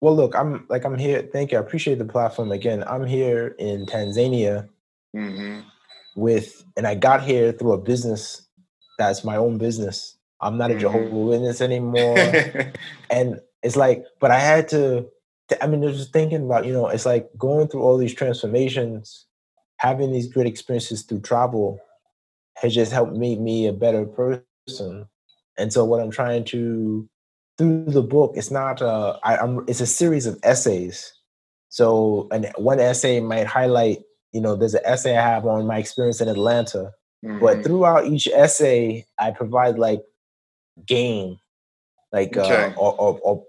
Well, look, I'm like I'm here. Thank you. I appreciate the platform again. I'm here in Tanzania Mm-hmm. with, and I got here through a business that's my own business. I'm not a Mhm. Jehovah Witness anymore, and it's like, but I had to. I mean, I was just thinking about you know, it's like going through all these transformations, having these great experiences through travel, has just helped make me a better person. And so, what I'm trying to through the book, it's not uh, I, I'm it's a series of essays. So, and one essay might highlight, you know, there's an essay I have on my experience in Atlanta, but Mhm. throughout each essay, I provide like game, like Okay. uh, or, or, or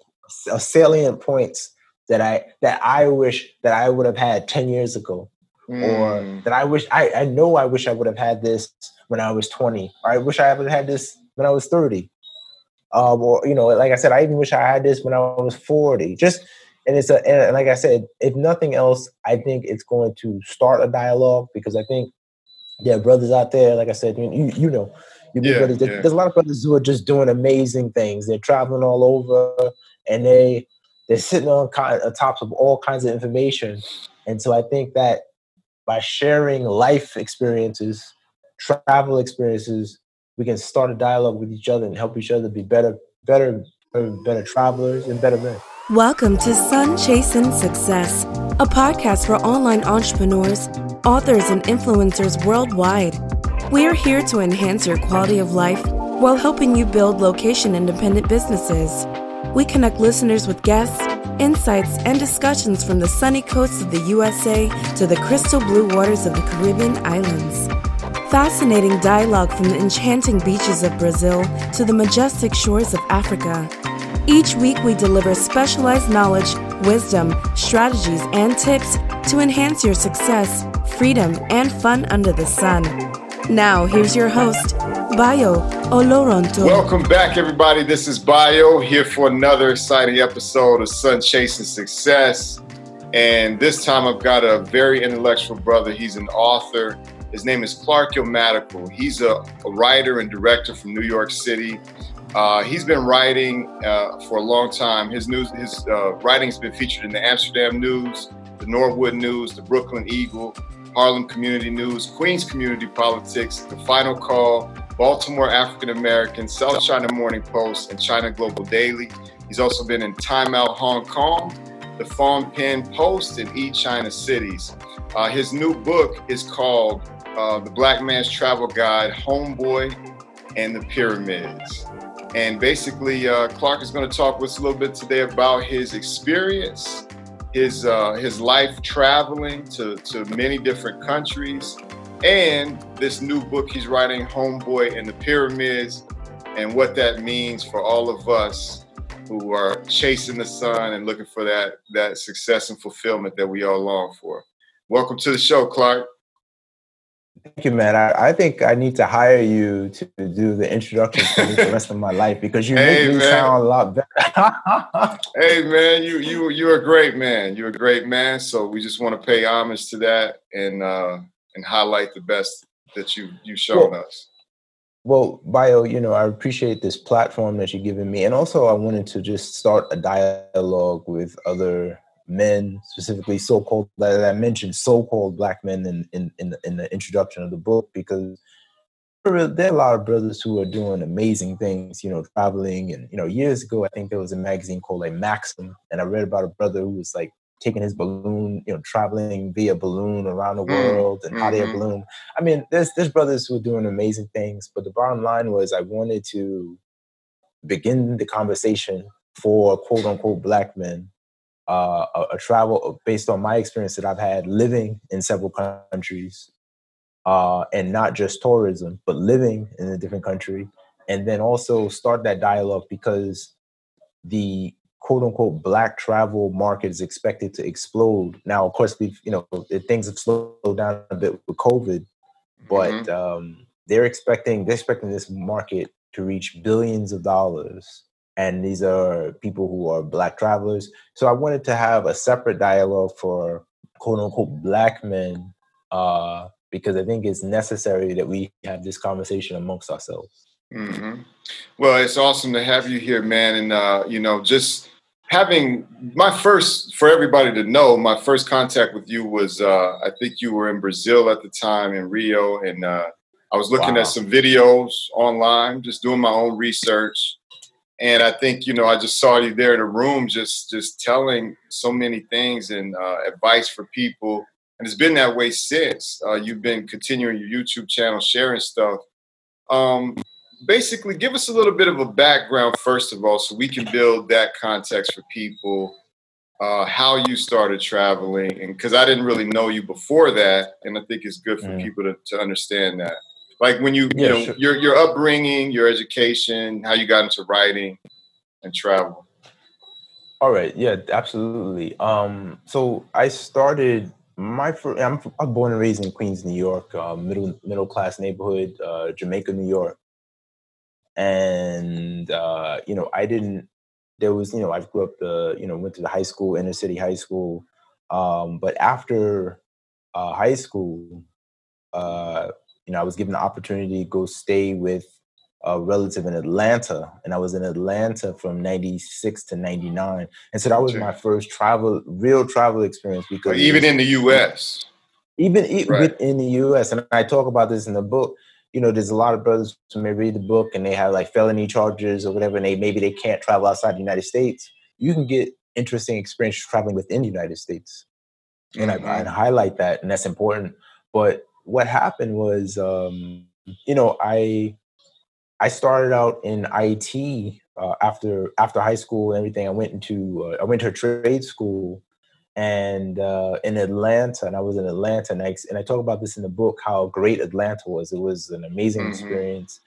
s- salient points that I that I wish that I would have had ten years ago or Mm. that I wish I, I know I wish I would have had this when I was 20, or I wish I would have had this when I was 30. Um, or you know, like I said, I even wish I had this when I was 40. Just and it's a and like I said, if nothing else, I think it's going to start a dialogue because I think there are brothers out there, like I said, you you, you know, you Yeah, brothers, yeah. there's a lot of brothers who are just doing amazing things. They're traveling all over and they they're sitting on on tops of all kinds of information. And so I think that by sharing life experiences, travel experiences, we can start a dialogue with each other and help each other be better, better, better, travelers and better men. Welcome to Sun Chasing Success, a podcast for online entrepreneurs, authors, and influencers worldwide. We are here to enhance your quality of life while helping you build location independent businesses. We connect listeners with guests, insights, and discussions from the sunny coasts of the USA to the crystal blue waters of the Caribbean islands. Fascinating dialogue from the enchanting beaches of Brazil to the majestic shores of Africa. Each week, we deliver specialized knowledge, wisdom, strategies, and tips to enhance your success, freedom, and fun under the sun. Now, here's your host, Bayo Oloronto. Welcome back, everybody. This is Bayo here for another exciting episode of Sun Chasing Success. And this time I've got a very intellectual brother. He's an author. His name is Clark Ilmatical. He's a, a writer and director from New York City. Uh, he's been writing uh, for a long time. His news, his uh, writing's been featured in the Amsterdam News, the Norwood News, the Brooklyn Eagle, Harlem Community News, Queens Community Politics, The Final Call, Baltimore African American, South China Morning Post, and China Global Daily. He's also been in Time Out Hong Kong, the Phnom Penh Post, and E China Cities. Uh, his new book is called uh, The Black Man's Travel Guide Homeboy and the Pyramids. And basically, uh, Clark is going to talk with us a little bit today about his experience, his uh, his life traveling to, to many different countries, and this new book he's writing, Homeboy and the Pyramids, and what that means for all of us who are chasing the sun and looking for that that success and fulfillment that we all long for. Welcome to the show, Clark. Thank you, man. I, I think I need to hire you to do the introduction for the rest of my life because you Hey, make me man. sound a lot better. Hey man, you you you're a great man. You're a great man. So we just want to pay homage to that and uh and highlight the best that you you've shown us. Well, Bayo, you know, I appreciate this platform that you're giving me. And also, I wanted to just start a dialogue with other men, specifically so called, that I mentioned, so called black men in, in, in, the, in the introduction of the book, because there are a lot of brothers who are doing amazing things, you know, traveling. And, you know, years ago, I think there was a magazine called like Maxim, and I read about a brother who was like taking his balloon, you know, traveling via balloon around the Mm, world and hot air balloon. I mean, there's there's brothers who are doing amazing things, but the bottom line was I wanted to begin the conversation for quote unquote black men, uh, a, a travel based on my experience that I've had living in several countries, uh, and not just tourism, but living in a different country, and then also start that dialogue because the quote unquote black travel market is expected to explode. Now, of course, we've you know things have slowed down a bit with COVID, but Mhm. um, they're expecting they're expecting this market to reach billions of dollars. And these are people who are black travelers. So I wanted to have a separate dialogue for quote unquote black men uh, because I think it's necessary that we have this conversation amongst ourselves. hmm Well, it's awesome to have you here, man. And uh, you know, just having my first for everybody to know, my first contact with you was uh, I think you were in Brazil at the time in Rio, and uh, I was looking wow. at some videos online, just doing my own research. And I think you know I just saw you there in a room, just just telling so many things and uh, advice for people, and it's been that way since. Uh, you've been continuing your YouTube channel, sharing stuff. Um, basically give us a little bit of a background first of all so we can build that context for people uh, how you started traveling and because i didn't really know you before that and i think it's good for mm. people to, to understand that like when you yeah, you know sure. your your upbringing your education how you got into writing and travel. All right. Yeah absolutely. Um so i started my first, I'm, I'm born and raised in Queens, New York, uh, middle middle class neighborhood, uh, Jamaica, New York. And uh, you know i didn't there was you know i grew up the you know went to the high school inner city high school. Um, but after uh, high school uh, you know i was given the opportunity to go stay with a relative in atlanta and i was in atlanta from 96 to 99 and so that was my first travel real travel experience because even in the us even right. in the us and i talk about this in the book you know, there's a lot of brothers who may read the book and they have like felony charges or whatever, and they maybe they can't travel outside the United States. You can get interesting experience traveling within the United States, and mm-hmm. I, I, highlight that, and that's important. But what happened was, um, you know, I I started out in IT uh, after after high school and everything. I went into uh, I went to a trade school and uh, in Atlanta, and I was in Atlanta, and I, and I talk about this in the book how great Atlanta was. It was an amazing mm-hmm. experience,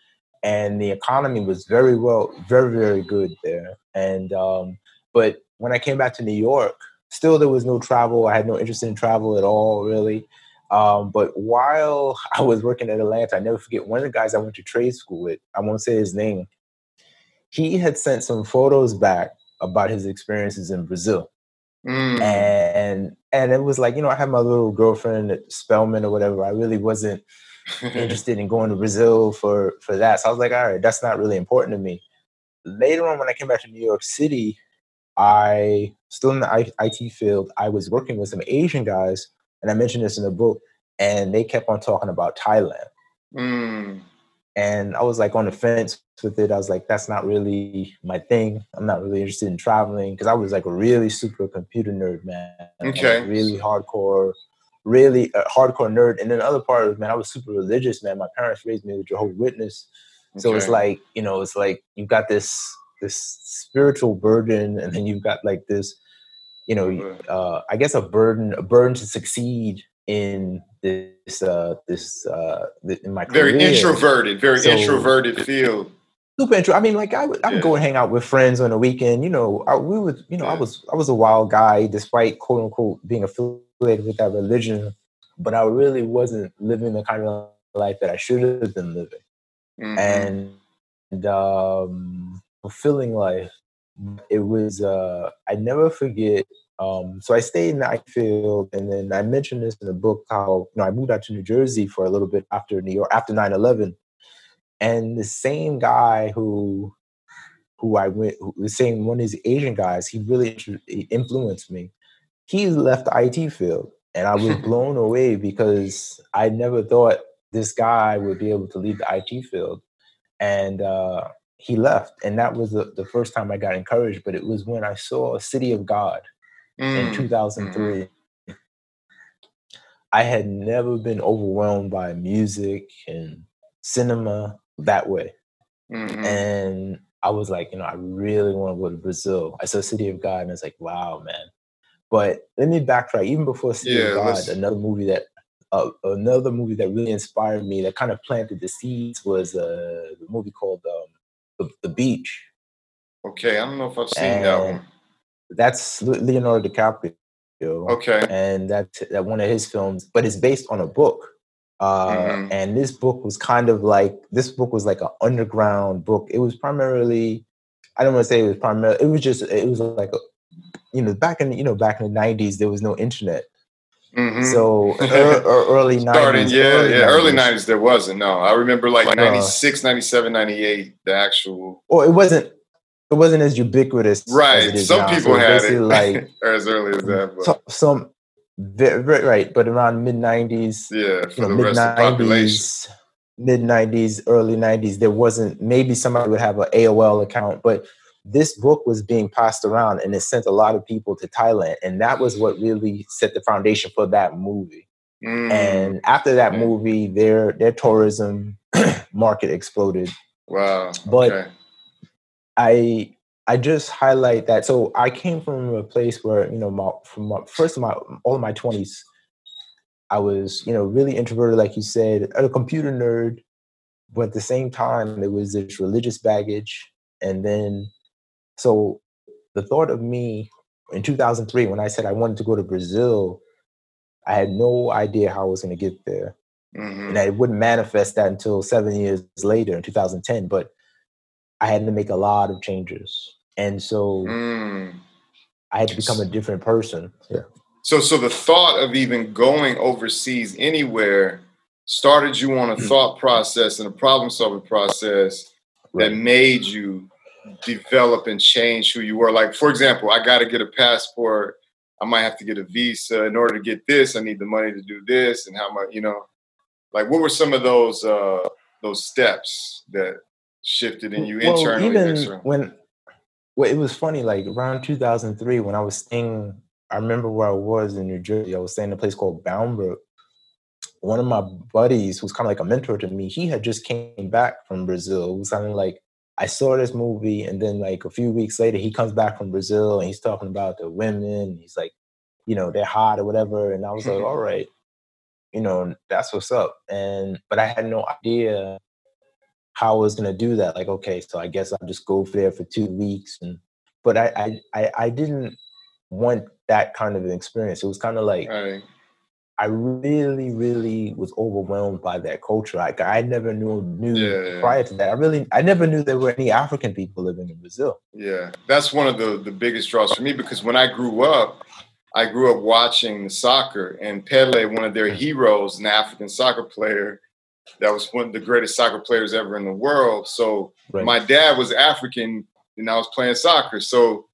and the economy was very well, very very good there. And um, but when I came back to New York, still there was no travel. I had no interest in travel at all, really. Um, but while I was working at Atlanta, I never forget one of the guys I went to trade school with. I won't say his name. He had sent some photos back about his experiences in Brazil Mm. And and it was like, you know, I had my little girlfriend at Spelman or whatever. I really wasn't interested in going to Brazil for for that. So I was like, all right, that's not really important to me. Later on, when I came back to New York City, I still in the IT field. I was working with some Asian guys, and I mentioned this in the book, and they kept on talking about Thailand. Mm and I was like on the fence with it. I was like, that's not really my thing. I'm not really interested in traveling because I was like a really super computer nerd, man. Okay. Like really hardcore, really hardcore nerd. And then the other part of man, I was super religious, man. My parents raised me with Jehovah's Witness, so okay. it's like you know, it's like you've got this this spiritual burden, and then you've got like this, you know, uh, I guess a burden, a burden to succeed in this uh this uh in my very career. introverted very so, introverted field super intro i mean like i would i would yeah. go and hang out with friends on the weekend you know I, we would you know yeah. i was i was a wild guy despite quote unquote being affiliated with that religion but i really wasn't living the kind of life that i should have been living mm-hmm. and, and um fulfilling life it was uh i never forget um, so I stayed in the field, and then I mentioned this in the book how you know I moved out to New Jersey for a little bit after New York after 9-11. and the same guy who who I went who, the same one of these Asian guys he really influenced me. He left the IT field, and I was blown away because I never thought this guy would be able to leave the IT field, and uh, he left, and that was the, the first time I got encouraged. But it was when I saw City of God mm. in 2003. Mm-hmm. I had never been overwhelmed by music and cinema that way. Mm-hmm. And I was like, you know, I really want to go to Brazil. I saw City of God and I was like, wow, man. But let me backtrack. Even before City yeah, of God, let's... another movie that uh, another movie that really inspired me, that kind of planted the seeds, was uh, the movie called um, the, the Beach. Okay, I don't know if I've seen and, that one that's Leonardo DiCaprio. Okay. And that's that one of his films, but it's based on a book. Uh, mm-hmm. And this book was kind of like this book was like an underground book. It was primarily, I don't want to say it was primarily. It was just it was like a, you know back in you know back in the nineties there was no internet. Mm-hmm. So early 90s. Starting, yeah, early yeah. 90s. Early 90s, there wasn't. No, I remember like, like 96, uh, 97, 98, the actual. Or it wasn't it wasn't as ubiquitous. Right. Some now. people so had it like as early as that. But. Some very, right, but around mid nineties. Yeah, for you know, the rest of the population. Mid nineties, early nineties, there wasn't maybe somebody would have an AOL account, but this book was being passed around and it sent a lot of people to Thailand. And that was what really set the foundation for that movie. Mm. And after that movie, their their tourism market exploded. Wow. But okay. I I just highlight that. So I came from a place where you know, my, from my, first of my all of my twenties, I was you know really introverted, like you said, a computer nerd. But at the same time, there was this religious baggage, and then so the thought of me in 2003 when I said I wanted to go to Brazil, I had no idea how I was going to get there. Mm-hmm. And I wouldn't manifest that until seven years later in 2010. But I had to make a lot of changes. And so mm. I had to become a different person. Yeah. So so the thought of even going overseas anywhere started you on a mm. thought process and a problem solving process right. that made you develop and change who you were. Like, for example, I got to get a passport. I might have to get a visa. In order to get this, I need the money to do this. And how much, you know, like what were some of those uh those steps that shifted in you well, internally? Even when well, it was funny, like around 2003, when I was staying, I remember where I was in New Jersey. I was staying in a place called Bound One of my buddies, who's kind of like a mentor to me, he had just came back from Brazil. It was of like I saw this movie, and then like a few weeks later, he comes back from Brazil and he's talking about the women. He's like, you know, they're hot or whatever. And I was like, mm-hmm. all right, you know, that's what's up. And but I had no idea how I was gonna do that. Like, okay, so I guess I'll just go there for two weeks. And but I I I, I didn't want that kind of an experience. It was kind of like right. I really, really was overwhelmed by that culture. Like I never knew knew yeah, prior to that. I really I never knew there were any African people living in Brazil. Yeah. That's one of the, the biggest draws for me because when I grew up, I grew up watching soccer and Pele, one of their heroes, an African soccer player, that was one of the greatest soccer players ever in the world. So right. my dad was African and I was playing soccer. So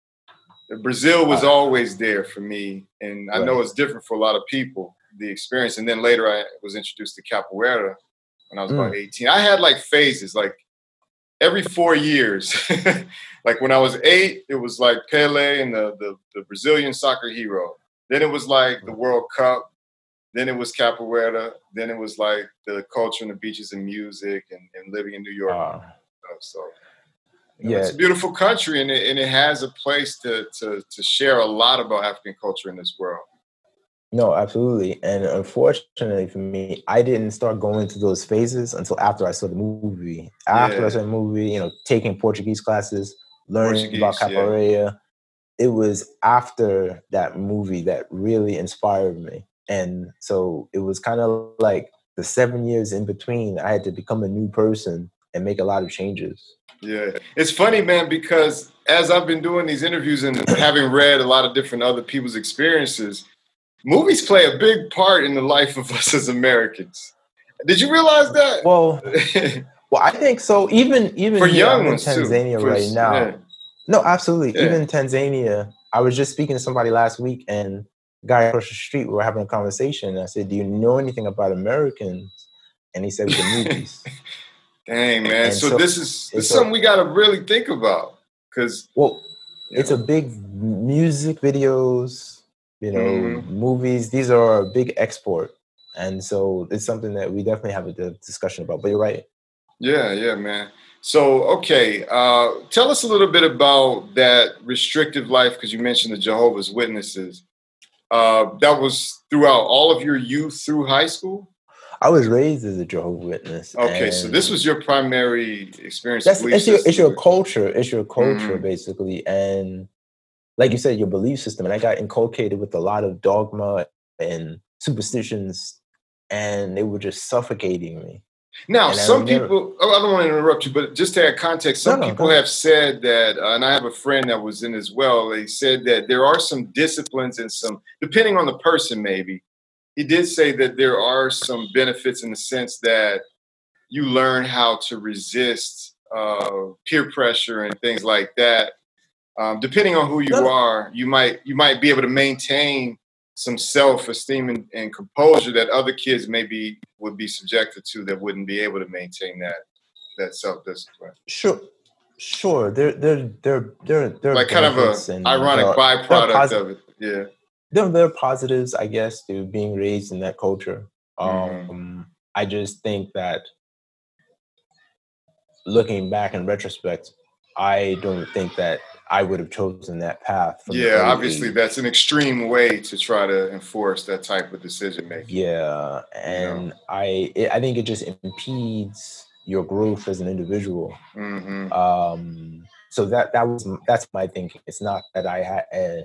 Brazil was always there for me. And I right. know it's different for a lot of people the experience. And then later I was introduced to capoeira when I was mm. about 18. I had like phases, like every four years. like when I was eight, it was like Pele and the, the, the Brazilian soccer hero. Then it was like the World Cup. Then it was capoeira. Then it was like the culture and the beaches and music and, and living in New York. Uh, so you know, yeah. it's a beautiful country and it, and it has a place to, to, to share a lot about African culture in this world. No, absolutely. And unfortunately for me, I didn't start going to those phases until after I saw the movie. After yeah. I saw the movie, you know, taking Portuguese classes, learning Portuguese, about capoeira. Yeah. It was after that movie that really inspired me. And so it was kind of like the seven years in between, I had to become a new person and make a lot of changes. Yeah. It's funny, man, because as I've been doing these interviews and having read a lot of different other people's experiences, movies play a big part in the life of us as Americans. Did you realize that? Well, well, I think so. Even even for young ones Tanzania too. right now. Yeah. No, absolutely. Yeah. Even Tanzania. I was just speaking to somebody last week, and guy across the street we were having a conversation. and I said, "Do you know anything about Americans?" And he said, "The movies." Dang man! So, so, this is this is something we got to really think about because well, it's know. a big music videos you know, mm-hmm. movies, these are a big export. And so it's something that we definitely have a discussion about. But you're right. Yeah, yeah, man. So, okay, uh, tell us a little bit about that restrictive life because you mentioned the Jehovah's Witnesses. Uh, that was throughout all of your youth through high school. I was raised as a Jehovah's Witness. Okay, so this was your primary experience. That's it's your, it's your culture. It's your culture, mm-hmm. basically, and like you said, your belief system. And I got inculcated with a lot of dogma and superstitions, and they were just suffocating me. Now, some people, oh, I don't want to interrupt you, but just to add context, some no, no, people have said that, uh, and I have a friend that was in as well. They said that there are some disciplines and some, depending on the person, maybe. He did say that there are some benefits in the sense that you learn how to resist uh, peer pressure and things like that. Um, depending on who you are, you might you might be able to maintain some self esteem and, and composure that other kids maybe would be subjected to that wouldn't be able to maintain that that self discipline. Sure, sure. There, there. are they're, they're Like kind of a and ironic there are- there are byproduct posi- of it. Yeah. there, there are positives, I guess, to being raised in that culture. Um, I just think that looking back in retrospect, I don't think that I would have chosen that path. Yeah, obviously age. that's an extreme way to try to enforce that type of decision making. Yeah, and I, it, I think it just impedes your growth as an individual. hmm um so that that was that's my thinking it's not that i had uh,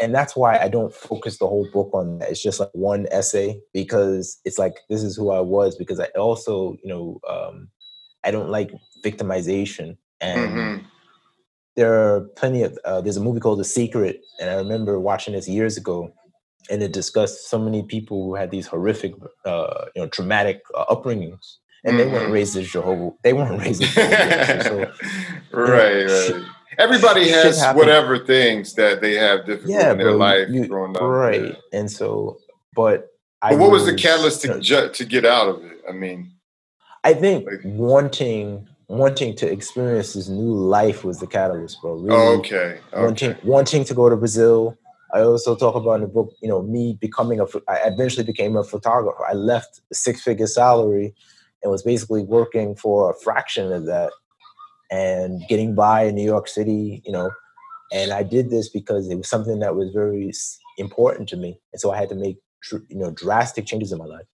and that's why i don't focus the whole book on that it's just like one essay because it's like this is who i was because i also you know um i don't like victimization and hmm there are plenty of uh, there's a movie called the secret and i remember watching this years ago and it discussed so many people who had these horrific uh you know traumatic uh, upbringings and they weren't Mhm. raised as jehovah they weren't raised as jehovah so right, shit- right. Everybody has whatever things that they have difficult yeah, in their bro, life you- growing up. right? yeah. And so, but I But what was the was, catalyst you to know, ju- to get out of it? I mean, I think like- wanting wanting to experience this new life was the catalyst, bro. Really, oh, okay, wanting okay. wanting to go to Brazil. I also talk about in the book, you know, me becoming a. I eventually became a photographer. I left a six figure salary and was basically working for a fraction of that and getting by in New York City, you know. And I did this because it was something that was very important to me, and so I had to make, you know, drastic changes in my life.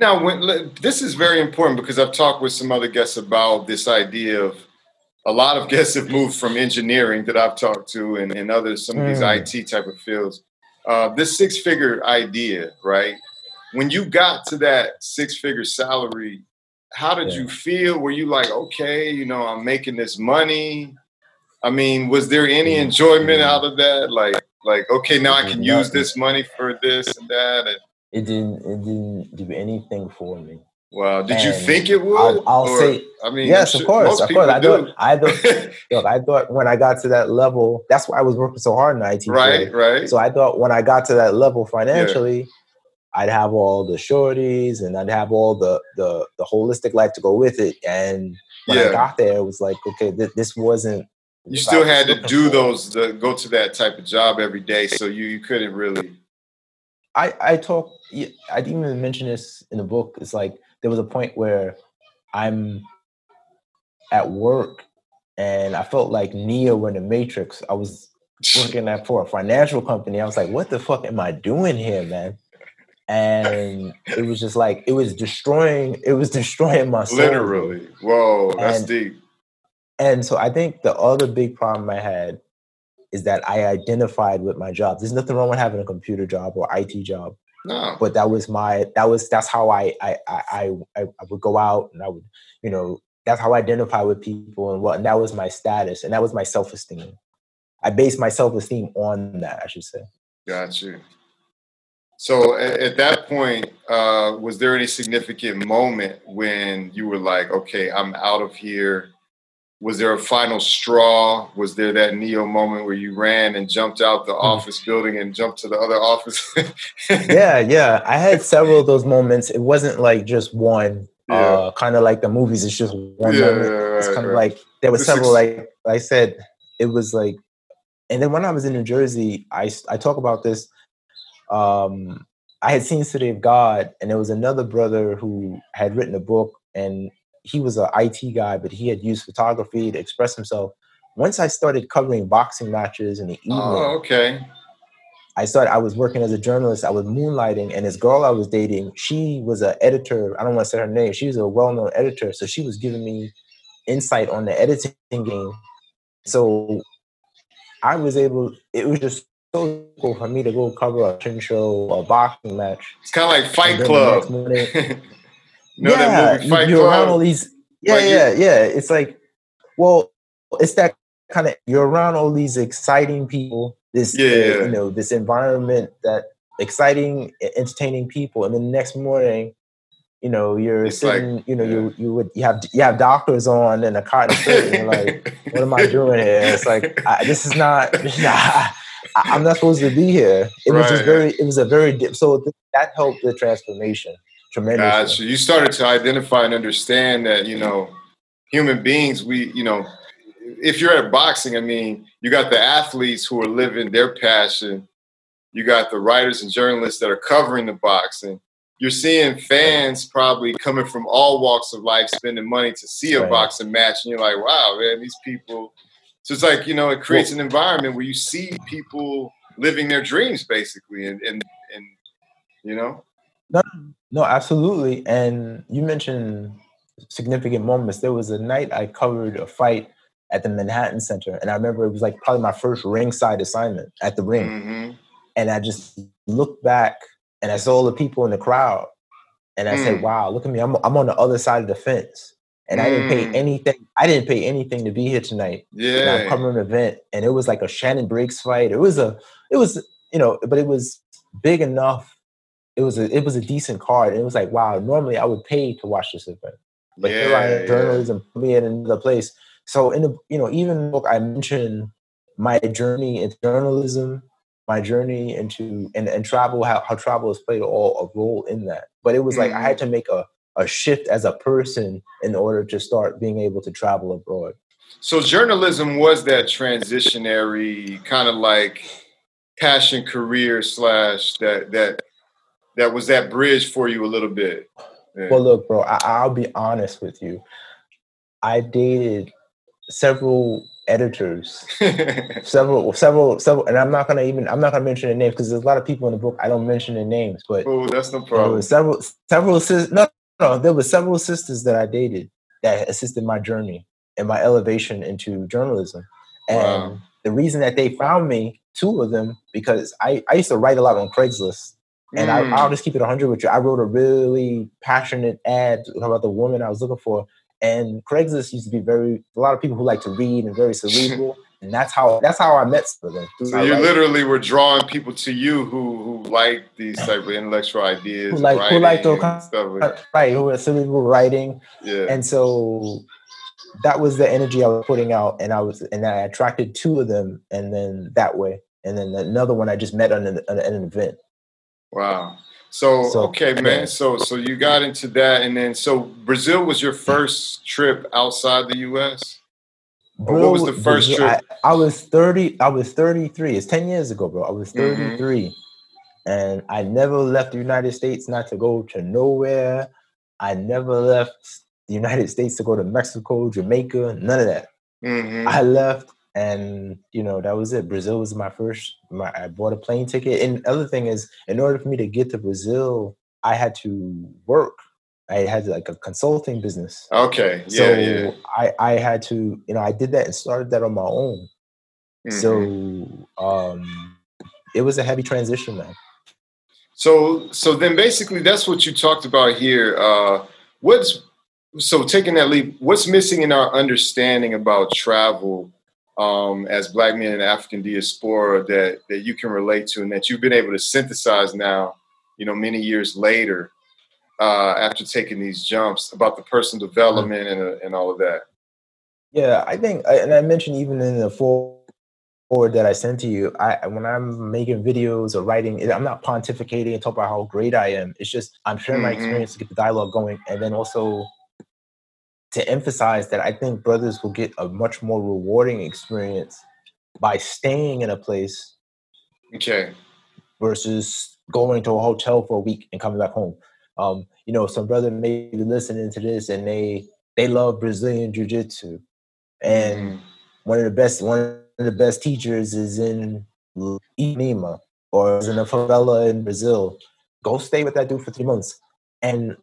Now, when, this is very important because I've talked with some other guests about this idea of a lot of guests have moved from engineering that I've talked to and, and others, some of these Mm. IT type of fields. Uh, this six figure idea, right? When you got to that six figure salary, how did Yeah. you feel? Were you like, okay, you know, I'm making this money? I mean, was there any Mm. enjoyment Mm. out of that? Like, like, okay, now I can use this money for this and that. And It didn't. It didn't do anything for me. Wow, did you think it would? I'll, I'll Or- say I mean, yes, of course, of course. I do. thought, I thought, look, I thought when I got to that level, that's why I was working so hard in IT. right, right. So I thought when I got to that level financially, I'd have all the shorties and I'd have all the the the holistic life to go with it. And when Yeah. I got there, it was like, okay, th- this wasn't. you still had to do for. those, the, go to that type of job every day, so you, you couldn't really. I I talk. yeah, I didn't even mention this in the book. It's like there was a point where I'm at work and I felt like Neo in the Matrix. I was working at for a financial company. I was like, what the fuck am I doing here, man? And it was just like it was destroying. It was destroying my soul. Literally, whoa, that's And- deep. And so I think the other big problem I had is that I identified with my job. There's nothing wrong with having a computer job or IT job, No, but that was my that was that's how I I I I, I would go out and I would you know that's how I identify with people and what and that was my status and that was my self esteem. I based my self esteem on that. I should say. got you. So at, at that point, uh, was there any significant moment when you were like, okay, I'm out of here? Was there a final straw? Was there that Neo moment where you ran and jumped out the office building and jumped to the other office? yeah, yeah. I had several of those moments. It wasn't like just one. Yeah. Uh, kind of like the movies. It's just one Yeah, moment. yeah, it's kind of right. like there were several. like I said, it was like, and then when I was in New Jersey, I I talk about this. Um, I had seen City of God, and there was another brother who had written a book, and he was an IT guy, but he had used photography to express himself. Once I started covering boxing matches in the oh, evening, oh, okay. I started. I was working as a journalist. I was moonlighting, and this girl I was dating, she was an editor. I don't want to say her name. She was a well-known editor, so she was giving me insight on the editing game. So I was able. It was just so cool for me to go cover a action show, a boxing match. It's kind of like Fight And then the Club. you know yeah, that movie Fight you're around all these. Yeah, Like yeah, yeah. It's like, well, it's that kind of. You're around all these exciting people. This, Yeah, uh, you know, this environment that exciting, entertaining people, and then the next morning, you know, you're It's sitting, like- you know, yeah. you you would you have you have Dockers on and a cotton shirt, and you're like, what am I doing here? It's like I, this is not. Not I, I'm not supposed to be here. It was just very. It was a very dip. So th- that helped the transformation tremendously. Gotcha. You started to identify and understand that, you know, human beings, we, you know, if you're at boxing, I mean, you got the athletes who are living their passion. You got the writers and journalists that are covering the boxing. You're seeing fans probably coming from all walks of life spending money to see a Right. boxing match. And you're like, wow, man, these people. So it's like, you know, it creates an environment where you see people living their dreams basically. And, and, and you know, No, absolutely. And you mentioned significant moments. There was a night I covered a fight at the Manhattan Center, and I remember it was like probably my first ringside assignment at the ring. Mhm. And I just looked back and I saw all the people in the crowd, and I said, Mm. "Wow, look at me! I'm I'm on the other side of the fence." And I didn't pay Mm. anything. I didn't pay anything to be here tonight. And I'm yeah. covering an event, and it was like a Shannon Briggs fight. It was a, it was you know, but it was big enough. It was a, it was a decent card. And it was like, wow. Normally, I would pay to watch this event, but here I am, journalism, put me in another place. So in the, you know, even book, I mentioned my journey into journalism, my journey into and, and travel, how, how travel has played all a role in that. But it was like I had Mm-hmm. to make a a shift as a person in order to start being able to travel abroad. So journalism was that transitionary kind of like passion career slash that that that was that bridge for you a little bit. Yeah. Well, look, bro, I, I'll be honest with you. I dated several editors, several, several, several, and I'm not gonna even I'm not gonna mention their names because there's a lot of people in the book I don't mention their names, but oh, that's no there problem. were several, several sis- no, no, there were several sisters that I dated that assisted my journey and my elevation into journalism. And Wow. the reason that they found me, two of them, because I, I used to write a lot on Craigslist. And Mm. I, I'll just keep it 100 with you. I wrote a really passionate ad about the woman I was looking for. And Craigslist used to be very, a lot of people who like to read and very cerebral. and that's how that's how I met some of them. So you writing. literally were drawing people to you who who like these type of intellectual ideas, Who like- who like writing kind. Like, right, who were cerebral writing. yeah. And so that was the energy I was putting out. And I was, and I attracted two of them. And then that way. And then another one I just met on an, on an event. Wow. So, So, okay, man. So so you got into that, and then so Brazil was your first trip outside the U.S. Or what was the first Brazil- trip? I, I was 30, I was 33. It's 10 years ago, bro. I was Mhm. 33. And I never left the United States not to go to nowhere. I never left the United States to go to Mexico, Jamaica, none of that. hmm I left and you know that was it. Brazil was my first my I bought a plane ticket. And other thing is in order for me to get to Brazil, I had to work. I had like a consulting business. Okay. Yeah. so yeah. I, I had to, you know, I did that and started that on my own. Mhm. So um it was a heavy transition, man. So so then basically that's what you talked about here. Uh, what's so taking that leap? What's missing in our understanding about travel um, as Black men in the African diaspora that that you can relate to and that you've been able to synthesize now? You know, many years later, uh, after taking these jumps about the personal development and uh, and all of that. Yeah, I think, and I mentioned even in the forward that I sent to you, I when I'm making videos or writing, I'm not pontificating and talk about how great I am. It's just I'm sharing my Mhm. experience to get the dialogue going, and then also to emphasize that I think brothers will get a much more rewarding experience by staying in a place Okay. versus going to a hotel for a week and coming back home. Um, you know, some brother may be listening to this and they they love Brazilian jiu-jitsu. And Mhm. one of the best one of the best teachers is in Ipanema or is in a favela in Brazil. Go stay with that dude for three months. And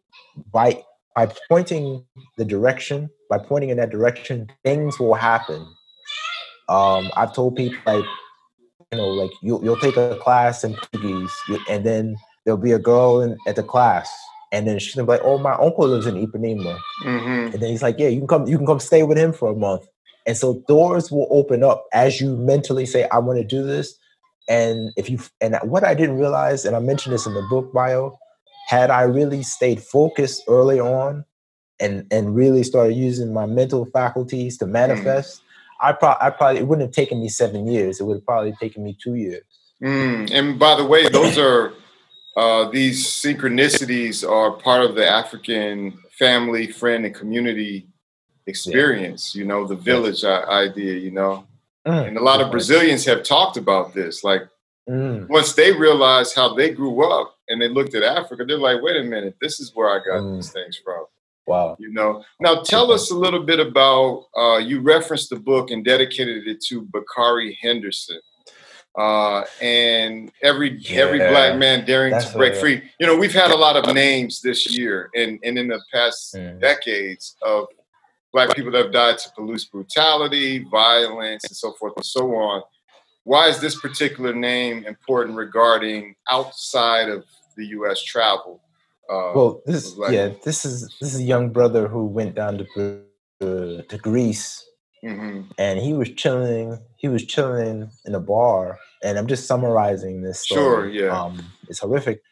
by by pointing the direction, by pointing in that direction, things will happen. Um, I've told people like, you know, like you'll you'll take a class in Portuguese, and then there'll be a girl in, at the class, and then she'll be like, "Oh, my uncle lives in Ipanema," Mhm. and then he's like, "Yeah, you can come, you can come stay with him for a month." And so doors will open up as you mentally say, "I want to do this." And if you and what I didn't realize, and I mentioned this in the book Bayo, had I really stayed focused early on and and really started using my mental faculties to manifest, mm. I, pro- I probably it wouldn't have taken me seven years. It would have probably taken me two years. Mm. And by the way, those are uh, these synchronicities are part of the African family, friend, and community experience. Yeah. You know, the village idea. You know, mm. and a lot of Brazilians have talked about this. Like mm. once they realized how they grew up and they looked at Africa, they're like, "Wait a minute, this is where I got mm. these things from." Wow. You know. Now tell us a little bit about uh, you referenced the book and dedicated it to Bakari Henderson uh, and every yeah, every black man daring to break free. You know, we've had a lot of names this year and, and in the past mm. decades of black people that have died to police brutality, violence, and so forth and so on. Why is this particular name important regarding outside of the U.S. travel? Uh, well, this yeah, this is this is a young brother who went down to uh, to Greece Mm-hmm. And he was chilling. He was chilling in a bar, and I'm just summarizing this. Story. Sure, yeah. Um, it's horrific.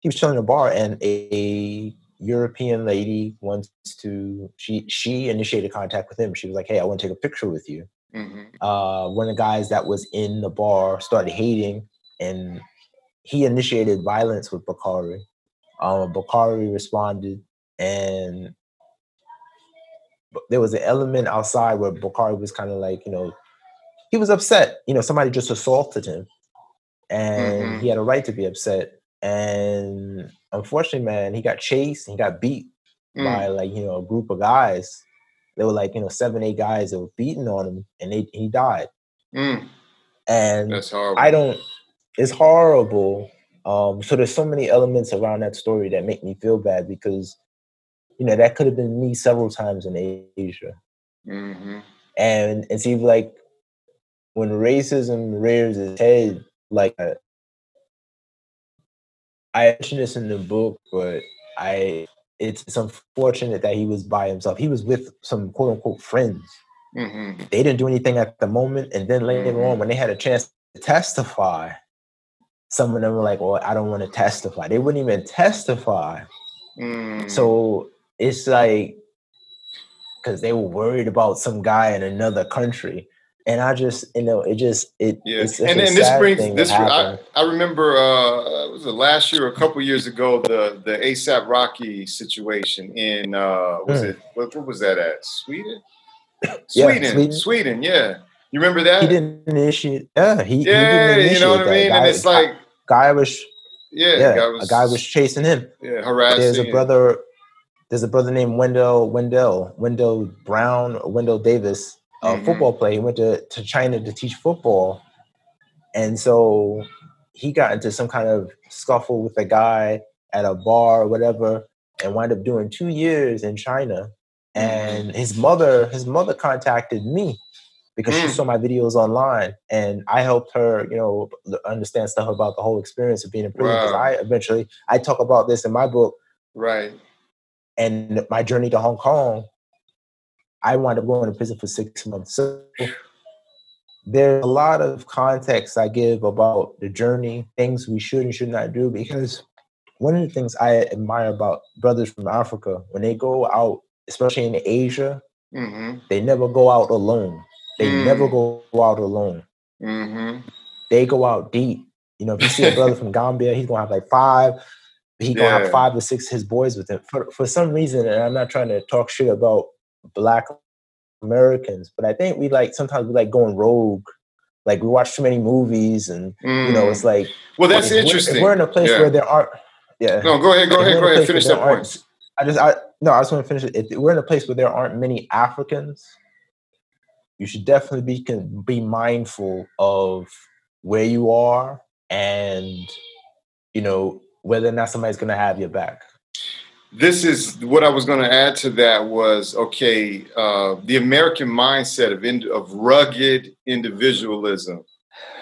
He was chilling in a bar, and a European lady wants to. She she initiated contact with him. She was like, "Hey, I want to take a picture with you." Mm-hmm. Uh, one of the guys that was in the bar started hating, and he initiated violence with Bakari. Um, Bakari responded, and there was an element outside where Bakari was kind of like, you know, he was upset. You know, somebody just assaulted him, and mm-hmm. he had a right to be upset. And unfortunately, man, he got chased. and He got beat mm. by like you know a group of guys. There were like you know seven, eight guys that were beating on him, and they, he died. Mm. And That's horrible. I don't. It's horrible. Um, so there's so many elements around that story that make me feel bad because you know that could have been me several times in Asia. Mm-hmm. And it seems like when racism rears its head, like uh, I mentioned this in the book, but I it's, it's unfortunate that he was by himself. He was with some quote unquote friends. Mm-hmm. They didn't do anything at the moment, and then later mm-hmm. on, when they had a chance to testify, some of them were like, "Well, I don't want to testify." They wouldn't even testify. Mm. So it's like because they were worried about some guy in another country and I just, you know, it just, it. Yeah, and, and this brings this. I, I, remember, uh, was it last year a couple years ago, the the ASAP Rocky situation in uh, was mm. it what, what, was that at Sweden? Sweden, yeah, Sweden, Sweden, yeah. You remember that? He didn't initiate. Yeah, he. Yeah, he you know what I mean. Guy, and it's like guy was. Yeah, yeah guy was, a guy was chasing him. Yeah, harassing. There's a brother there's a brother named Wendell Wendell Wendell Brown Wendell Davis, a mm-hmm. football player. He went to, to China to teach football, and so he got into some kind of scuffle with a guy at a bar or whatever, and wound up doing two years in China. And mm-hmm. his mother, his mother contacted me because mm. she saw my videos online, and I helped her, you know, understand stuff about the whole experience of being in prison. Because wow. I eventually, I talk about this in my book, right? and my journey to Hong Kong, I wound up going to prison for six months. So there's a lot of context I give about the journey, things we should and should not do, because one of the things I admire about brothers from Africa, when they go out, especially in Asia, mm-hmm. they never go out alone. They mm. never go out alone. Mm-hmm. They go out deep. You know, if you see a brother from Gambia, he's gonna have like five, he gonna have five or six his boys with him for for some reason. And I'm not trying to talk shit about Black Americans, but I think we like sometimes we like going rogue. Like we watch too many movies, and mm. you know, it's mm. like well, that's interesting. We're, we're, in a place yeah. where there aren't. Yeah. No, go ahead. Go ahead. Go ahead. Finish that point. I just, I no, I just want to finish it. If we're in a place where there aren't many Africans, you should definitely be can be mindful of where you are and you know whether or not somebody's going to have your back. This is what I was going to add to that was okay, uh, the American mindset of in, of rugged individualism,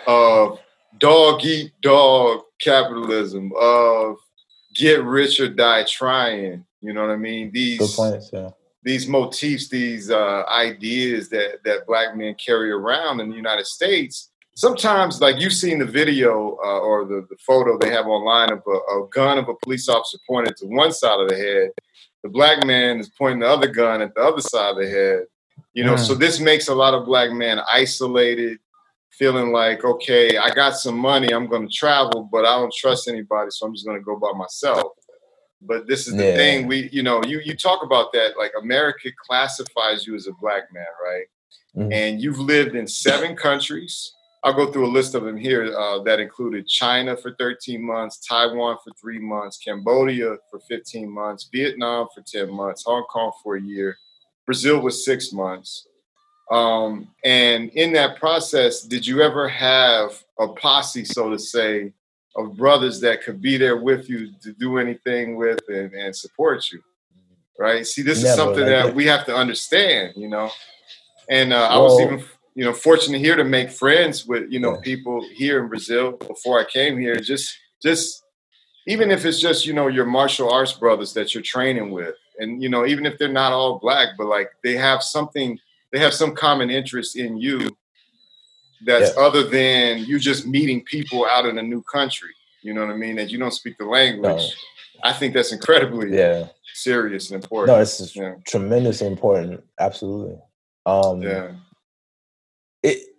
of dog eat dog capitalism, of get rich or die trying. You know what I mean? These points, yeah. these motifs, these uh, ideas that that black men carry around in the United States sometimes like you've seen the video uh, or the, the photo they have online of a, a, gun of a police officer pointed to one side of the head the black man is pointing the other gun at the other side of the head you know mm. so this makes a lot of black men isolated feeling like okay i got some money i'm going to travel but i don't trust anybody so i'm just going to go by myself but this is the yeah. thing we you know you you talk about that like america classifies you as a black man right mm. and you've lived in seven countries I'll go through a list of them here uh, that included China for 13 months, Taiwan for three months, Cambodia for 15 months, Vietnam for 10 months, Hong Kong for a year, Brazil was six months. Um, and in that process, did you ever have a posse, so to say, of brothers that could be there with you to do anything with and, and support you? Right. See, this Never, is something that, we have to understand, you know. And uh, I was even you know, fortunate here to make friends with, you know, yeah. people here in Brazil before I came here. Just, just, even if it's just, you know, your martial arts brothers that you're training with. And, you know, even if they're not all black, but like they have something, they have some common interest in you that's yeah. other than you just meeting people out in a new country. You know what I mean? That you don't speak the language. No. I think that's incredibly yeah. serious and important. No, it's yeah. tremendously important. Absolutely. Um, yeah it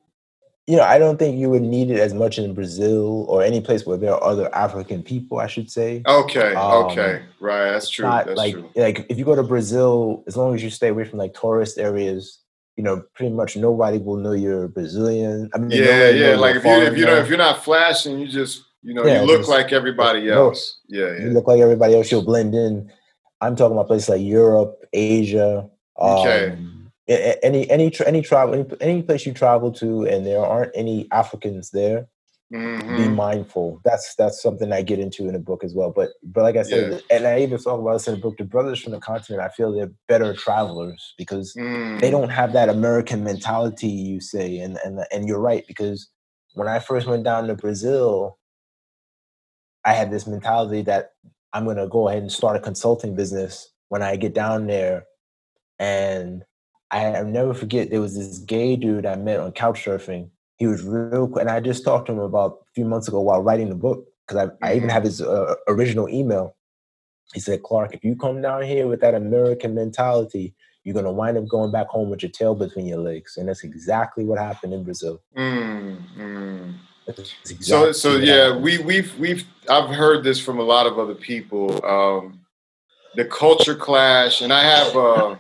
you know, I don't think you would need it as much in Brazil or any place where there are other African people, I should say. Okay, um, okay. Right, that's true. That's like true. like if you go to Brazil, as long as you stay away from like tourist areas, you know, pretty much nobody will know you're Brazilian. I mean, yeah, yeah. Like if you if you know if you're not flashing, you just you know yeah, you look just, like everybody else. No, yeah, yeah, you look like everybody else. You'll blend in. I'm talking about places like Europe, Asia. Okay. Any any any travel any, any place you travel to and there aren't any Africans there, mm-hmm. be mindful. That's that's something I get into in the book as well. But but like I said, yeah. and I even talk about this in the book. The brothers from the continent, I feel they're better travelers because mm. they don't have that American mentality. You say, and and and you're right because when I first went down to Brazil, I had this mentality that I'm going to go ahead and start a consulting business when I get down there, and I never forget there was this gay dude I met on couch surfing. He was real, quick, and I just talked to him about a few months ago while writing the book because I. I even mm-hmm. have his uh, original email. He said, "Clark, if you come down here with that American mentality, you're gonna wind up going back home with your tail between your legs." And that's exactly what happened in Brazil. Mm-hmm. Exactly so, so yeah, happened. we we've we've I've heard this from a lot of other people. Um, the culture clash, and I have. Uh,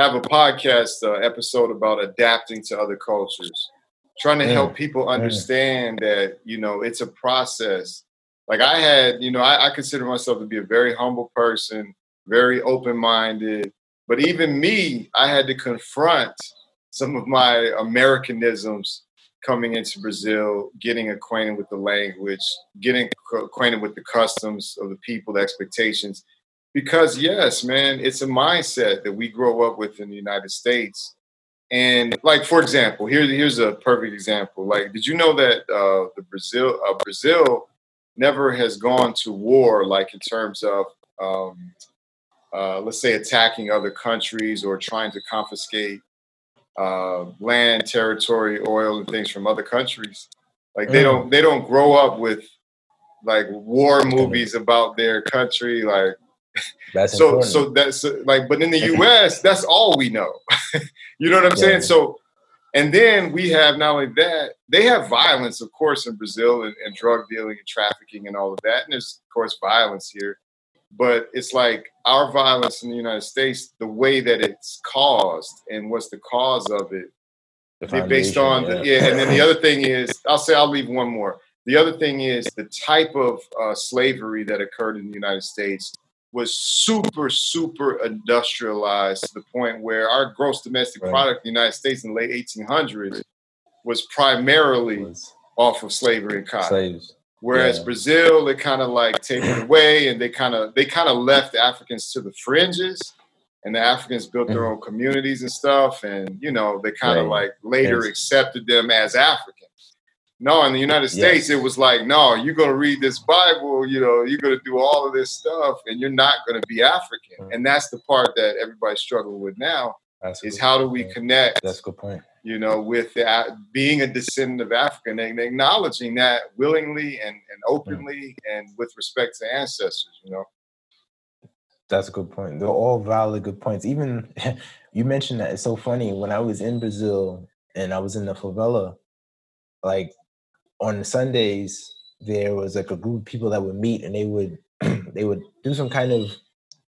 have a podcast uh, episode about adapting to other cultures, trying to help people understand that you know it's a process. Like I had, you know, I, I consider myself to be a very humble person, very open minded, but even me, I had to confront some of my Americanisms coming into Brazil, getting acquainted with the language, getting acquainted with the customs of the people, the expectations, because yes, man, it's a mindset that we grow up with in the United States. And like for example, here, here's a perfect example. Like, did you know that uh, the Brazil uh, Brazil never has gone to war, like in terms of um, uh, let's say attacking other countries or trying to confiscate uh, land, territory, oil, and things from other countries. Like they mm. don't they don't grow up with like war movies about their country, like that's so important. so that's like, but in the U.S., that's all we know. you know what I'm yeah. saying? So, and then we have not only that, they have violence, of course, in Brazil and, and drug dealing and trafficking and all of that, and there's of course violence here. But it's like our violence in the United States, the way that it's caused and what's the cause of it, based on yeah. The, yeah. And then the other thing is, I'll say I'll leave one more. The other thing is the type of uh, slavery that occurred in the United States was super, super industrialized to the point where our gross domestic right. product in the United States in the late 1800s was primarily was off of slavery and cotton. Slaves. Whereas yeah. Brazil, they kind of like it away and they kind of they kind of left Africans to the fringes and the Africans built their mm-hmm. own communities and stuff. And you know, they kind of right. like later yes. accepted them as Africans. No, in the United States, yes. it was like, no, you're going to read this Bible, you know, you're going to do all of this stuff, and you're not going to be African. Mm-hmm. And that's the part that everybody's struggling with now. That's is how do we connect? That's a good point. you know, with that, being a descendant of African and acknowledging that willingly and, and openly and with respect to ancestors, you know. That's a good point. They're all valid good points. Even you mentioned that it's so funny. When I was in Brazil and I was in the favela, like on Sundays, there was like a group of people that would meet and they would they would do some kind of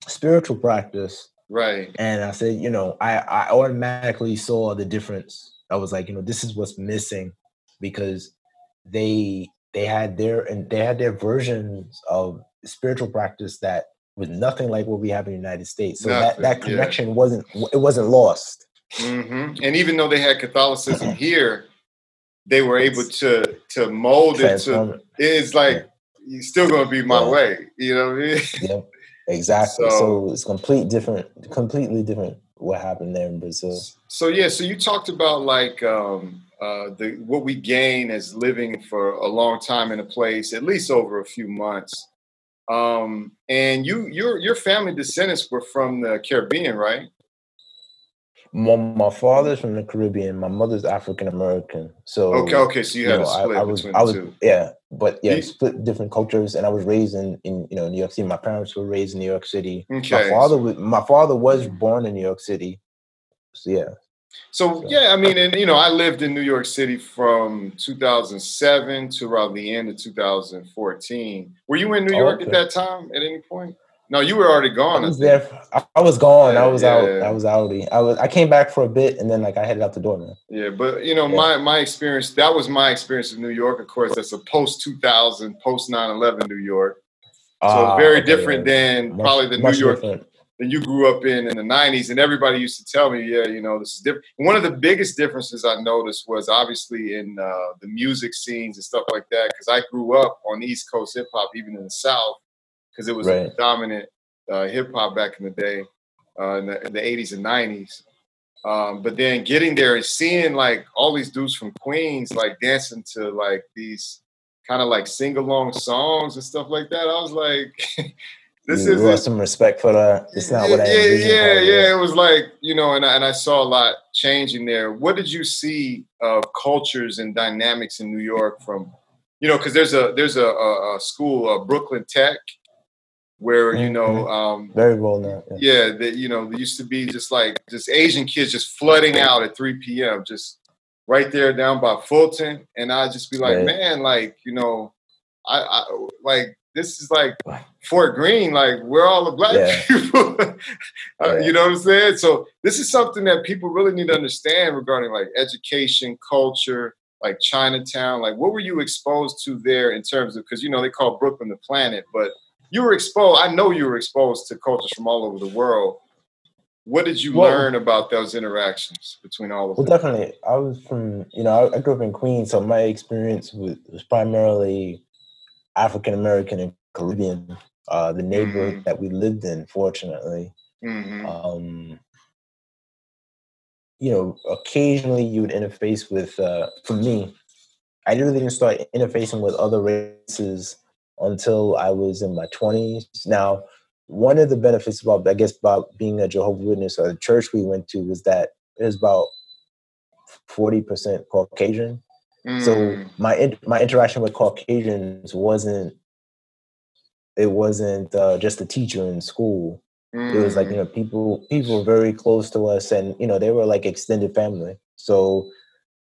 spiritual practice Right. And I said, you know, I, I automatically saw the difference. I was like, you know, this is what's missing because they they had their and they had their versions of spiritual practice that was nothing like what we have in the United States. So Nothing, that, that yeah. connection wasn't it wasn't lost. hmm And even though they had Catholicism here, they were able to to mold it to. it. It's like you're still going to be my Yeah. way. You know what I mean? Yeah, exactly. So- So, it's complete different, completely different what happened there in Brazil. So yeah, so you talked about like um, uh, the what we gain as living for a long time in a place, at least over a few months. Um, and you, your your family descendants were from the Caribbean, right? My, my father's from the Caribbean. My mother's African American. So Okay, okay. So you you had know, a split I, I was, between I was, two. yeah, but yeah, You- split different cultures, and I was raised in, in you know New York City. My parents were raised in New York City. Okay. My father, was, my father was born in New York City. So yeah, So yeah, I mean, and you know, I lived in New York City from 2007 to around the end of 2014. Were you in New Oh, York at that time at any point? No, you were already gone. I was there. I, I was gone. I was yeah. out. I was outie. I was. I came back for a bit, and then like I headed out the door, man. Yeah, but you know, Yeah. my my experience that was my experience in New York. Of course, that's a post 2000, post 9/11 New York. So Ah, very different yeah. than Much- probably the New York different. that you grew up in in the 90s. And everybody used to tell me, yeah, you know, this is different. One of the biggest differences I noticed was obviously in uh, the music scenes and stuff like that. Because I grew up on East Coast hip hop, even in the South, because it was a Right. dominant uh, hip hop back in the day, uh, in, the, in the 80s and 90s. Um, but then getting there and seeing like all these dudes from Queens like dancing to like these kind of like sing along songs and stuff like that, I was like, this you is lost some respect for that. It's not what I yeah, envisioned. yeah, yeah. It was like you know, and I, and I saw a lot changing there. What did you see of cultures and dynamics in New York from, you know, because there's a there's a, a, a school, uh, Brooklyn Tech, where you know, um, Very well known. Yeah. yeah, that you know, there used to be just like just Asian kids just flooding out at 3 p.m. just right there down by Fulton, and I'd just be like, Right. man, like you know, I, I like this is like Fort Greene, like we're all the black Yeah. people, Uh, Yeah. you know what I'm saying? So this is something that people really need to understand regarding like education, culture, like Chinatown. Like, what were you exposed to there in terms of because you know they call Brooklyn the planet, but you were exposed. I know you were exposed to cultures from all over the world. What did you Well- learn about those interactions between all of Well, them? definitely. I was from, you know, I, grew up in Queens, so my experience was, was primarily African American and Caribbean. Uh, the neighborhood Mhm. that we lived in, fortunately. hmm Um, you know, occasionally you would interface with. Uh, for me, I really didn't start interfacing with other races until I was in my twenties. Now, one of the benefits about, I guess, about being a Jehovah's Witness or the church we went to was that it was about forty percent Caucasian. So Mm. my my interaction with Caucasians wasn't. It wasn't uh, just a teacher in school it was like you Mm. know people people were very close to us and you know they were like extended family so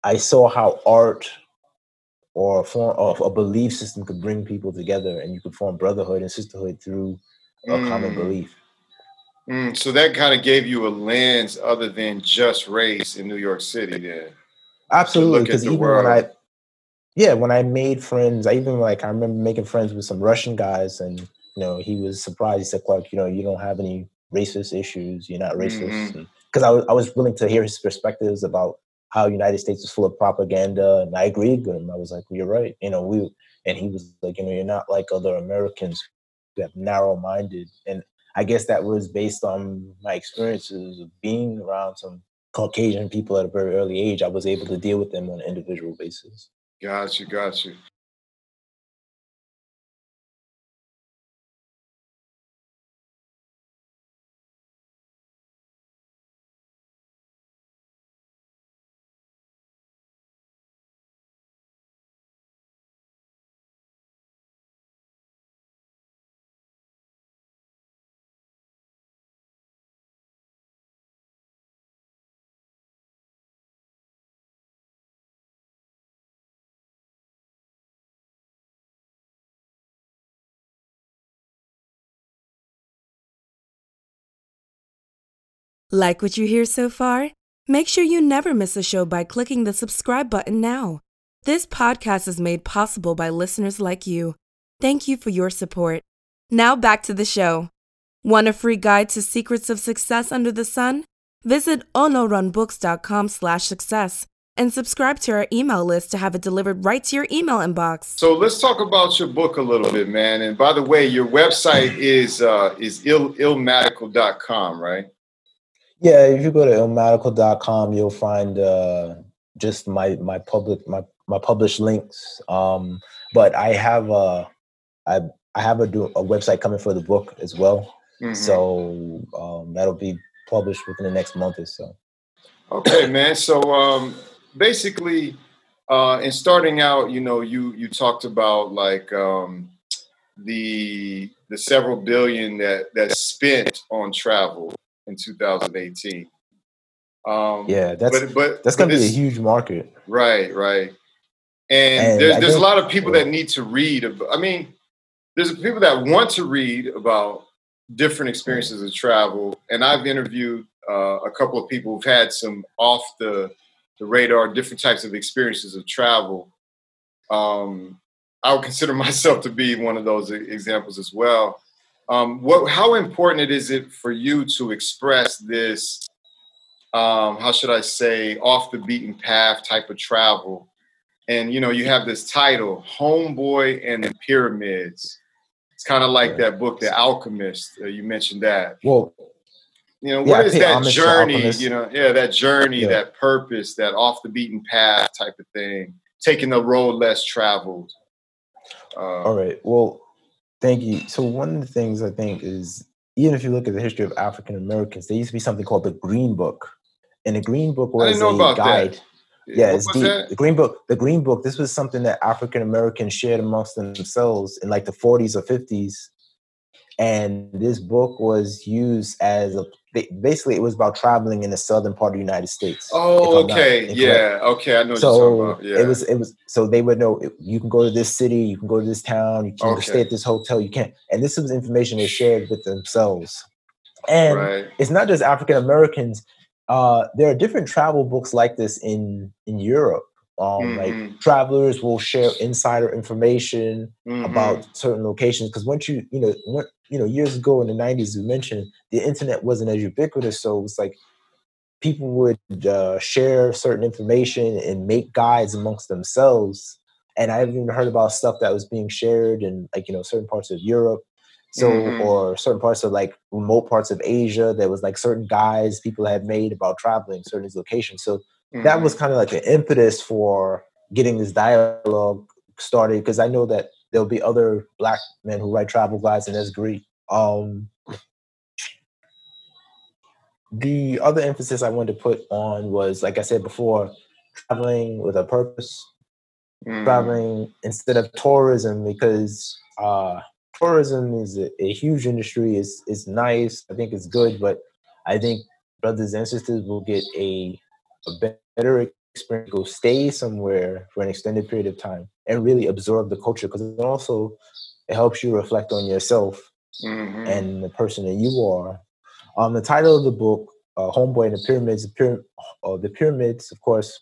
i saw how art or a form of a belief system could bring people together and you could form brotherhood and sisterhood through a common Mm. belief Mm, so that kind of gave you a lens other than just race in New York City. Then, absolutely because even world. when i yeah when i made friends i even like i remember making friends with some russian guys and you know he was surprised he said clark you know you don't have any racist issues you're not racist because I was, I was willing to hear his perspectives about how united states was full of propaganda and i agreed with him. I was like you're right. You know we and he was like you know you're not like other americans who have narrow-minded and i guess that was based on my experiences of being around some caucasian people at a very early age. I was able to deal with them on an individual basis. Got you, Like what you hear so far? Make sure you never miss a show by clicking the subscribe button now. This podcast is made possible by listeners like you. Thank you for your support. Now back to the show. Want a free guide to secrets of success under the sun? Visit onorunbooks.com slash success and subscribe to our email list to have it delivered right to your email inbox. So let's talk about your book a little bit, man. And by the way, your website is uh, is ill, illmadical.com, right? Yeah, if you go to illmadical.com, you'll find uh, just my my public my my published links. Um, but I have a I I have a, a website coming for the book as well. Mm-hmm. So um, that'll be published within the next month or so. Okay, man. So um, basically, uh, in starting out, you know, you you talked about like um, the the several billion that that's spent on travel in 2018. Um, yeah, that's but, but that's going to be a huge market. Right, right. And, and there's there's a lot of people that need to read. I mean, there's people that want to read about different experiences of travel, and I've interviewed uh, a couple of people who've had some off the the radar, different types of experiences of travel. Um, I would consider myself to be one of those examples as well. Um, what, how important is it for you to express this? Um, how should I say, off the beaten path type of travel? And you know, you have this title, "Homeboy and the Pyramids." It's kind of like that book, The Alchemist. Uh, you mentioned that. Well, you know, what yeah, is that journey? You know, yeah, that journey, yeah. that purpose, that off the beaten path type of thing, taking the road less traveled. Uh, All right. Well, thank you. So one of the things I think is even if you look at the history of African Americans, there used to be something called the Green Book, and the Green Book was a guide. That. Yeah, the, Green Book. The Green Book. This was something that African Americans shared amongst themselves in like the 40s or 50s, and this book was used as a basically it was about traveling in the southern part of the United States. Oh, okay, yeah, okay, I know. so yeah. it was it was so they would know you can go to this city, you can go to this town, you can okay. stay at this hotel, you can't. And this was information they shared with themselves. And right. it's not just African Americans. Uh, there are different travel books like this in in Europe. Um, mm-hmm. Like travelers will share insider information mm-hmm. about certain locations because once you you know you know years ago in the 90s you mentioned the internet wasn't as ubiquitous so it's like people would uh, share certain information and make guides amongst themselves and i've even heard about stuff that was being shared in like you know certain parts of europe so mm-hmm. or certain parts of like remote parts of asia there was like certain guides people had made about traveling certain locations so Mm-hmm. That was kind of like an impetus for getting this dialogue started because I know that there'll be other black men who write travel guides, and that's great. Um, the other emphasis I wanted to put on was, like I said before, traveling with a purpose, mm. traveling instead of tourism, because uh, tourism is a, a, huge industry. It's, it's nice. I think it's good, but I think brothers and sisters will get a a better experience go stay somewhere for an extended period of time and really absorb the culture because it also it helps you reflect on yourself mm-hmm. and the person that you are. Um the title of the book uh, homeboy and the pyramids the, pyram- uh, the pyramids of course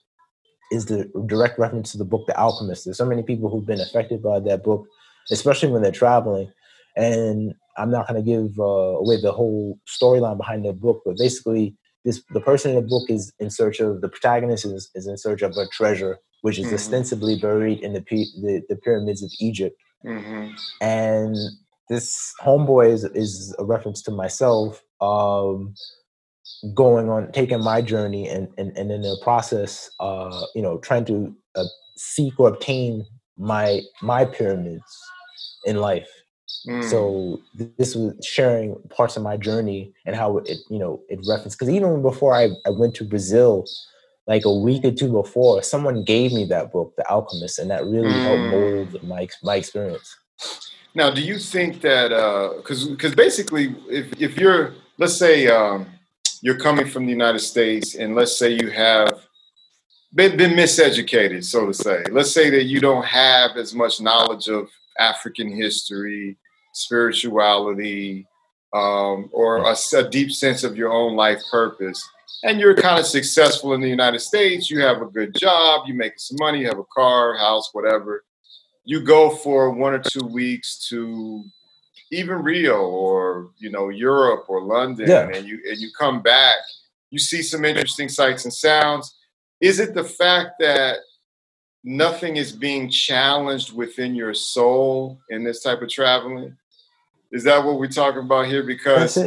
is the direct reference to the book the alchemist. There's so many people who've been affected by that book especially when they're traveling and i'm not going to give uh, away the whole storyline behind that book but basically this the person in the book is in search of the protagonist is, is in search of a treasure which is mm-hmm. ostensibly buried in the, the, the pyramids of Egypt. Mm-hmm. And this homeboy is is a reference to myself um, going on taking my journey and and, and in the process uh, you know trying to uh, seek or obtain my my pyramids in life Mm. So this was sharing parts of my journey and how it, you know, it referenced. Because even before I, I went to Brazil, like a week or two before, someone gave me that book, The Alchemist, and that really mm. helped mold my my experience. Now, do you think that because uh, because basically, if if you're let's say um, you're coming from the United States, and let's say you have been, been miseducated, so to say. Let's say that you don't have as much knowledge of African history, spirituality, um, or a, a deep sense of your own life purpose, and you're kind of successful in the United States, you have a good job, you make some money, you have a car, house, whatever. You go for one or two weeks to even Rio or you know Europe or London, Yeah. and you and you come back, you see some interesting sights and sounds. Is it the fact that nothing is being challenged within your soul in this type of traveling? Is that what we're talking about here? Because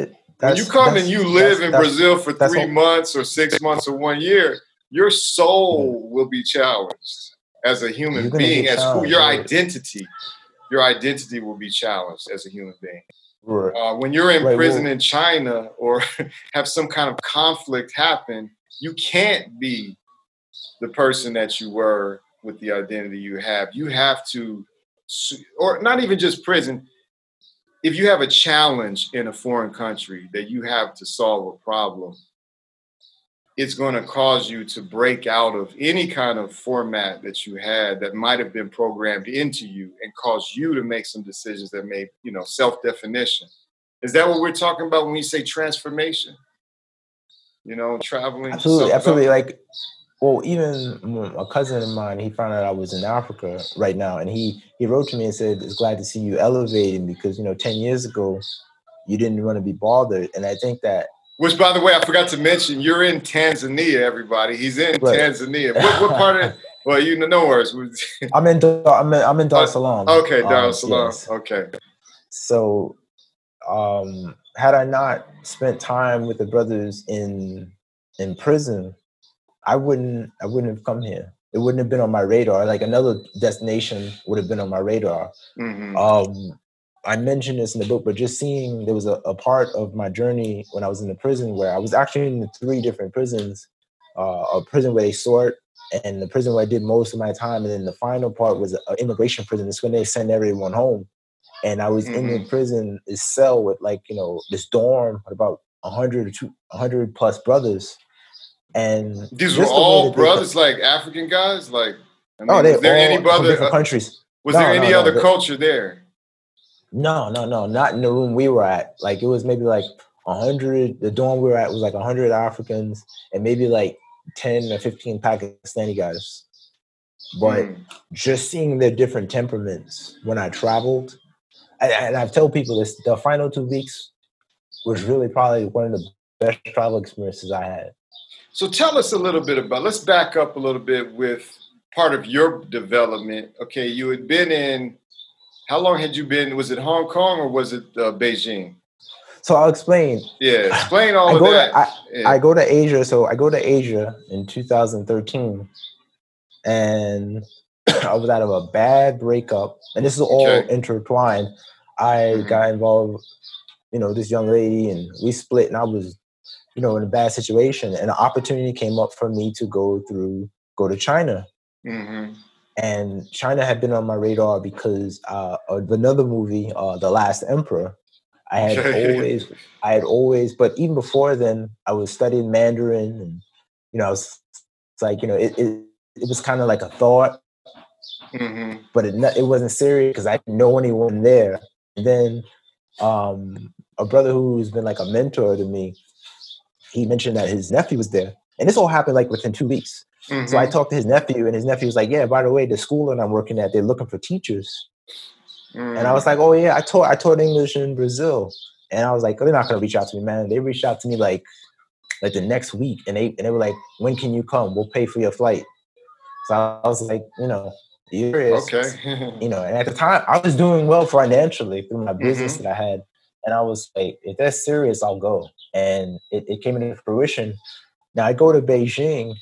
That's when you come and you live in Brazil for three months or six months or one year, your soul will be challenged as a human being, as who your right. identity, your identity will be challenged as a human being. Right. Uh, when you're in Right, prison in China or have some kind of conflict happen, you can't be the person that you were with the identity you have. You have to, or not even just prison. If you have a challenge in a foreign country that you have to solve a problem, it's going to cause you to break out of any kind of format that you had that might have been programmed into you and cause you to make some decisions that may, you know, self-definition. Is that what we're talking about when we say transformation? You know, traveling. Absolutely, absolutely. Like, well, even a cousin of mine, he found out I was in Africa right now, and he he wrote to me and said, "It's glad to see you elevating because you know, ten years ago, you didn't want to be bothered." And I think that Which, by the way, I forgot to mention, you're in Tanzania, everybody. He's in Right. Tanzania. What, what part of? Well, you know, no worries. I'm in Dar- I'm in, I'm in Dar es Salaam. okay, Dar Um, es Salaam. yes. Okay. So, um, had I not spent time with the brothers in in prison, I wouldn't I wouldn't have come here. It wouldn't have been on my radar. Like another destination would have been on my radar. hmm Um, I mentioned this in the book, but just seeing there was a, a part of my journey when I was in the prison where I was actually in three different prisons, uh, a prison where they sort, and the prison where I did most of my time, and then the final part was an immigration prison. It's when they send everyone home, and I was in the prison, this cell with like you know this dorm with about hundred or two, hundred plus brothers, and These were all brothers, like African guys. Like, I mean, Oh, they was there all any from brother? different uh, countries. was No, there any no, other the- culture there? No, no, no, not in the room we were at. Like it was maybe like a hundred. The dorm we were at was like a hundred Africans and maybe like ten or fifteen Pakistani guys. But Mm. just seeing their different temperaments when I traveled, and, and I've told people this: the final two weeks was really probably one of the best travel experiences I had. So tell us a little bit about. Let's back up a little bit with part of your development. Okay, you had been in. How long had you been? Was it Hong Kong or was it uh, Beijing? So I'll explain. Yeah, explain all I of go to- that. I- Yeah. I go to Asia. So I go to Asia in 2013, and I was out of a bad breakup, and this is all Okay. intertwined. I Mhm. got involved, you know, this young lady, and we split, and I was, you know, in a bad situation, and an opportunity came up for me to go through, go to China, hmm and China had been on my radar because uh, of another movie, uh, The Last Emperor. I had always, I had always, but even before then, I was studying Mandarin, and you know, I was it's like you know, it it, it was kind of like a thought, hmm but it it wasn't serious because I didn't know anyone there. And then um, a brother who's been like a mentor to me, he mentioned that his nephew was there, and this all happened like within two weeks. So I talked to his nephew, and his nephew was like, "Yeah, by the way, the school that I'm working at, they're looking for teachers." Mm-hmm. And I was like, "Oh yeah, I taught I taught English in Brazil." And I was like, "They're not gonna reach out to me, man." They reached out to me like like the next week, and they and they were like, "When can you come? We'll pay for your flight." So I was like, you know, serious. okay. You know, and at the time, I was doing well financially through my business Mhm. that I had, and I was like, "If that's serious, I'll go." And it, it came into fruition. Now I go to Beijing,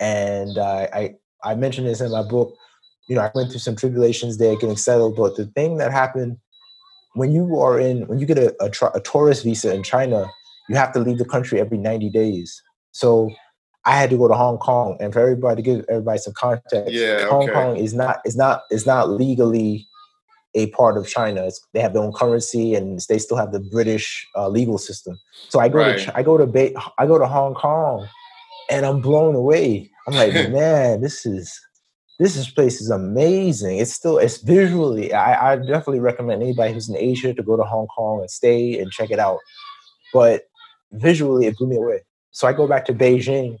and uh, I I mentioned this in my book. You know, I went through some tribulations there, getting settled. But the thing that happened when you are in when you get a, a, a tourist visa in China, you have to leave the country every ninety days. So I had to go to Hong Kong, and for everybody to give everybody some context, Yeah, Hong okay. Kong is not is not is not legally a part of China. It's, they have their own currency, and they still have the British uh, legal system. So I go Right. to I go to Bay, I go to Hong Kong, and I'm blown away. I'm like, man, this is this is, place is amazing. It's still it's visually. I, I definitely recommend anybody who's in Asia to go to Hong Kong and stay and check it out. But visually, it blew me away. So I go back to Beijing,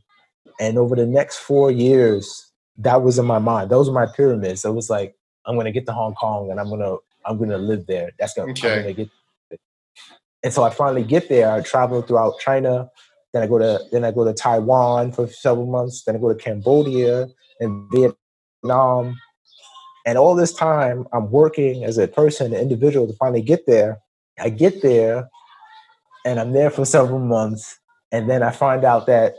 and over the next four years, that was in my mind. Those were my pyramids. It was like I'm gonna get to Hong Kong and I'm gonna I'm gonna live there. That's gonna, okay. I'm gonna get. And so I finally get there. I travel throughout China. Then I go to then I go to Taiwan for several months. Then I go to Cambodia and Vietnam. And all this time, I'm working as a person, an individual, to finally get there. I get there, and I'm there for several months, and then I find out that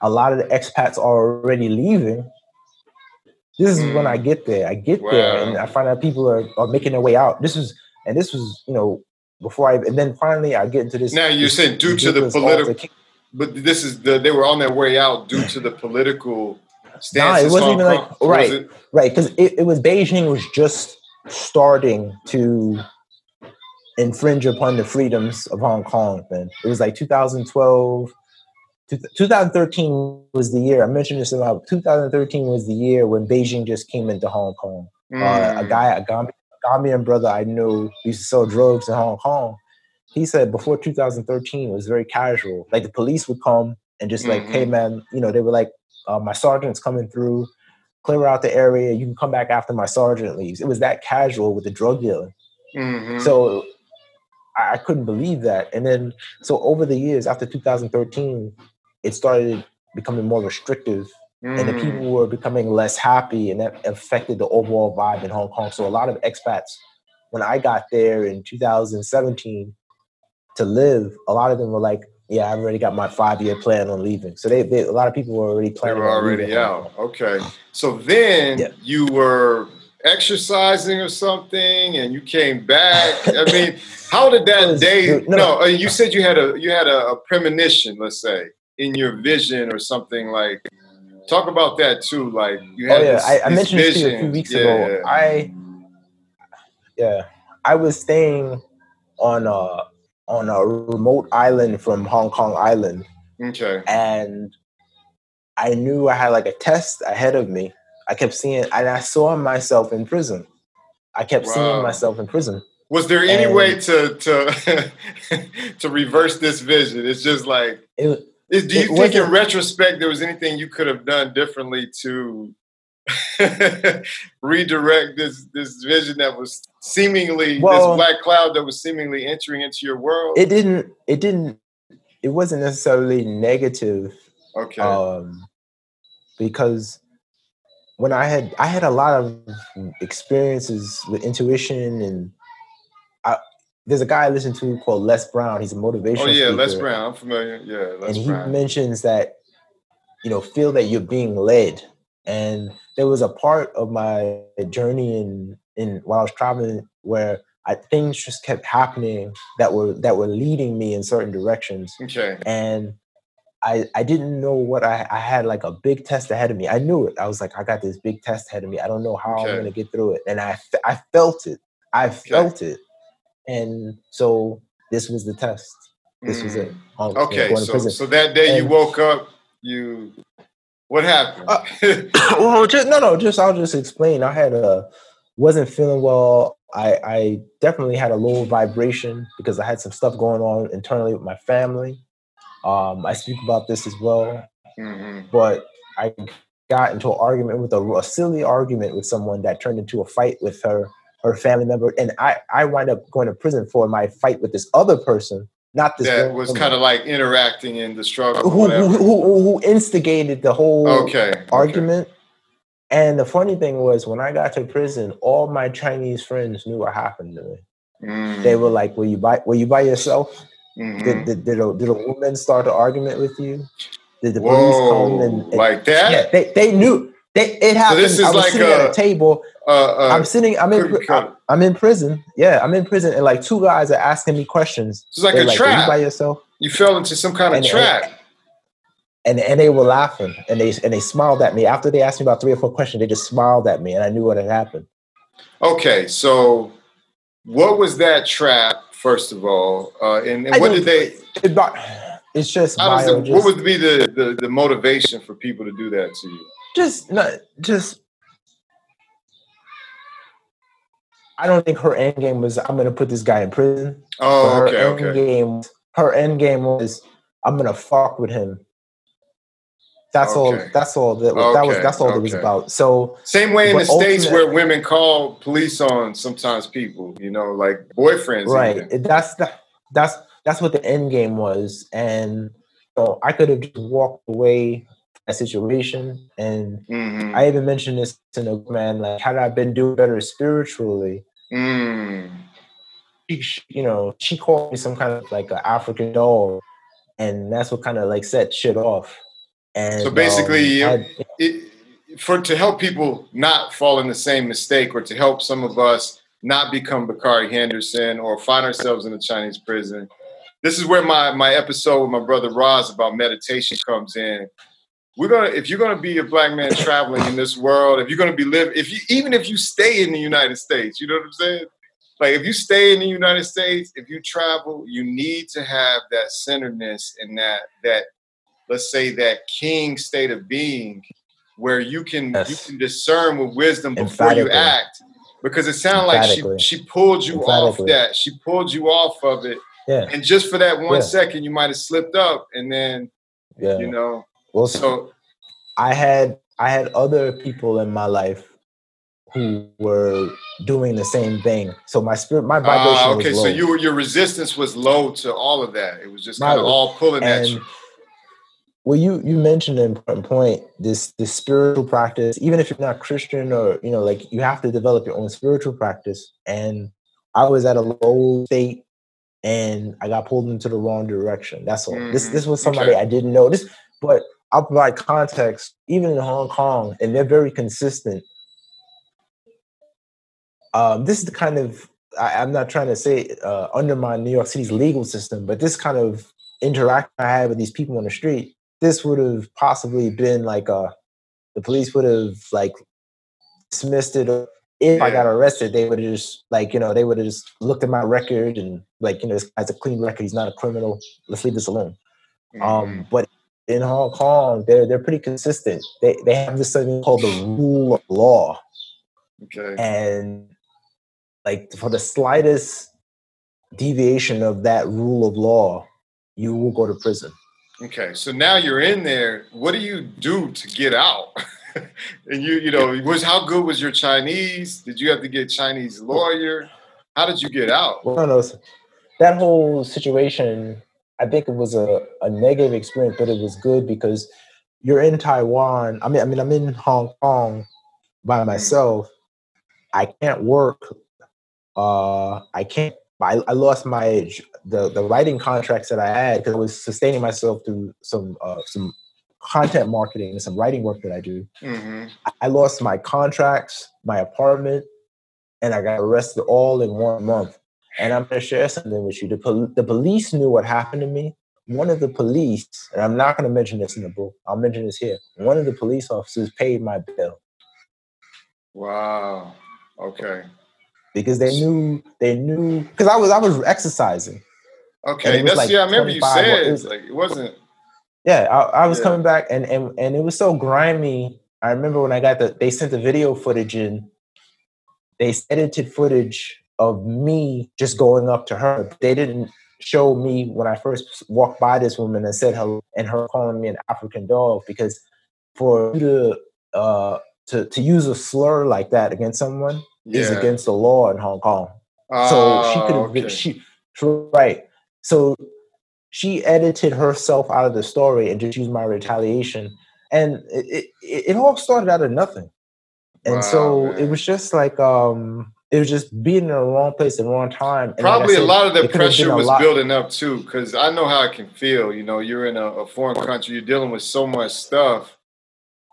a lot of the expats are already leaving. This is mm. when I hmm. get there. I get wow. there, and I find out people are, are making their way out. This was, and this was, you know, before I, and then finally I get into this. Now you're this, saying due to the political, but this is the they were on their way out due to the political stance. Nah, it wasn't even like right, right, because it, it was Beijing was just starting to infringe upon the freedoms of Hong Kong. Then it was like 2012. 2013 was the year I mentioned this about 2013 was the year when Beijing just came into Hong Kong. Mm. Uh, a guy, a Gambian brother I knew used to sell drugs in Hong Kong. He said before 2013 it was very casual. Like the police would come and just like, mm-hmm. hey man, you know, they were like, uh, my sergeant's coming through, clear out the area. You can come back after my sergeant leaves. It was that casual with the drug dealing. Mm-hmm. So I couldn't believe that. And then so over the years after 2013, it started becoming more restrictive Mm. And the people mm. were becoming less happy, and that affected the overall vibe in Hong Kong. So a lot of expats, when I got there in 2017 to live, a lot of them were like, "Yeah, I've already got my five year plan on leaving." So they, they, a lot of people were already planning. They were already out. Okay, so then yeah. you were exercising or something, and you came back. I mean, how did that was, day? No, no, uh, you said you had a you had a, a premonition, let's say, in your vision or something like Talk about that too. Like you oh, had. Oh yeah, this, I, I mentioned this to you a few weeks yeah. ago. I yeah, I was staying on a on a remote island from Hong Kong Island. Okay. And I knew I had like a test ahead of me. I kept seeing, and I saw myself in prison. I kept wow. seeing myself in prison. Was there any and way to to to reverse this vision? It's just like it, do you think in retrospect there was anything you could have done differently to redirect this this vision that was seemingly well, this black cloud that was seemingly entering into your world? It didn't. It didn't. It wasn't necessarily negative. Okay. Um, because when I had I had a lot of experiences with intuition and there's a guy I listen to called Les Brown. He's a motivational. Oh yeah, speaker. Les Brown. I'm familiar. Yeah, Les and he Brown. mentions that you know feel that you're being led. And there was a part of my journey in in while I was traveling where I, things just kept happening that were that were leading me in certain directions. Okay. And I I didn't know what I I had like a big test ahead of me. I knew it. I was like I got this big test ahead of me. I don't know how okay. I'm going to get through it. And I I felt it. I felt okay. it and so this was the test. This mm. was it. Mm. okay, so, so that day and, you woke up, you what happened? Uh, well, just, no, no, just I'll just explain. I had a wasn't feeling well. I, I definitely had a low vibration because I had some stuff going on internally with my family. Um, I speak about this as well, mm-hmm. but I got into an argument with a, a silly argument with someone that turned into a fight with her or family member, and I I wind up going to prison for my fight with this other person, not this. That was kind of like interacting in the struggle. Who, who, who, who, instigated the whole okay, argument? Okay. And the funny thing was, when I got to prison, all my Chinese friends knew what happened to me. Mm. They were like, "Were you by? Were you by yourself? Mm-hmm. Did, did, did, a, did a woman start an argument with you? Did the Whoa, police come and, and like that? Yeah, they, they knew. They, it happened. So this is I was like sitting a, at a table. Uh, uh, I'm sitting. I'm in. I'm, I'm, in prison. Yeah, I'm in prison, and like two guys are asking me questions. It's like They're a like, trap. You by yourself. You fell into some kind of and, trap. And, and and they were laughing, and they and they smiled at me after they asked me about three or four questions. They just smiled at me, and I knew what had happened. Okay, so what was that trap? First of all, uh, and, and what did they? It, it's just, bio, just, what would be the, the the motivation for people to do that to you? Just not just I don't think her end game was I'm gonna put this guy in prison. Oh, her okay, end okay. game her end game was I'm gonna fuck with him. That's all that's all that, that was that's all it was about. So Same way in the states where women call police on sometimes people, you know, like boyfriends. right even. that's the, that's that's what the end game was and so i could have just walked away that situation and Mhm. i even mentioned this to the man like had i been doing better spiritually Mm. she, she- you know she called me some kind of like an african doll and that's what kind of like set shit off and So basically, um, I- it, for to help people not fall in the same mistake, or to help some of us not become Bakari Henderson or find ourselves in a Chinese prison. This is where my my episode with my brother Roz about meditation comes in. We're gonna if you're gonna be a black man traveling in this world, if you're gonna be live, if you even if you stay in the United States, you know what I'm saying? Like if you stay in the United States, if you travel, you need to have that centeredness and that that let's say that king state of being where you can you can discern with wisdom before you act. Because it sounded like she she pulled you off that she pulled you off of it. Yeah. And just for that one Yeah. second you might have slipped up and then yeah. you know well so I had I had other people in my life who were doing the same thing. So my spirit, my vibration ah, okay was so low. you were your resistance was low to all of that it was just kind of all pulling at you well, you you mentioned an important point. This this spiritual practice, even if you're not Christian or you know, like you have to develop your own spiritual practice. And I was at a low state, and I got pulled into the wrong direction. That's all. This Mhm. this was somebody Okay. I didn't know. This, but I'll provide context. Even in Hong Kong, and they're very consistent. Um, this is the kind of I, I'm not trying to say uh, undermine New York City's legal system, but this kind of interaction I had with these people on the street, this would have possibly been like uh the police would have like dismissed it. If I got arrested, they would have just like you know they would have just looked at my record and like you know this guy's a clean record. He's not a criminal. Let's leave this alone. Mhm. Um, but in Hong Kong, they're they're pretty consistent. They they have this thing called the rule of law, okay and like for the slightest deviation of that rule of law, you will go to prison. Okay, so now you're in there. What do you do to get out? and you, you know, was how good was your Chinese? Did you have to get Chinese lawyer? How did you get out? Well, no, no, that whole situation, I think it was a, a negative experience, but it was good because you're in Taiwan. I mean, I mean, I'm in Hong Kong by myself. I can't work. Uh, I can't. I, I lost my the the writing contracts that I had because I was sustaining myself through some uh, some content marketing and some writing work that I do. hmm I- I lost my contracts, my apartment, and I got arrested all in one month. And I'm going to share something with you. The, pol- the police knew what happened to me. One of the police, and I'm not going to mention this in the book, I'll mention this here. One of the police officers paid my bill Wow. Okay. because they knew, they knew, because I was, I was exercising. Okay. That's like yeah. I remember you said it was- like it wasn't. Yeah, I, I was Yeah. coming back, and, and and it was so grimy. I remember when I got the, they sent the video footage in. They edited footage of me just going up to her. They didn't show me when I first walked by this woman and said hello, and her calling me an African dog because for you to uh to to use a slur like that against someone is against the law in Hong Kong. So she Oh, could have been okay. she right. So she edited herself out of the story and just used my retaliation. And it, it, it all started out of nothing. And Wow, so man. it was just like um it was just being in the wrong place at the wrong time. And like I Probably a lot of the could have been pressure was lot- building up too, because I know how it can feel. You know, you're in a, a foreign country, you're dealing with so much stuff.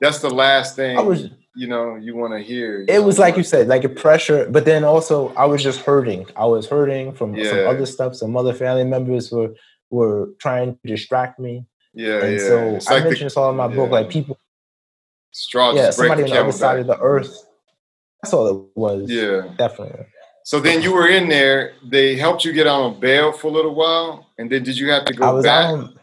That's the last thing I was you know you want to hear. it know, was like you said, like a pressure, but then also I was just hurting. I was hurting from some other stuff. Some other family members were were trying to distract me. Yeah, And yeah. so It's I like the mentioned this all in my book, like people straw yeah, somebody on the other camel's side of the earth. That's all it was. Yeah. definitely. So then you were in there. They helped you get out on bail for a little while, and then did you have to I go was back? On,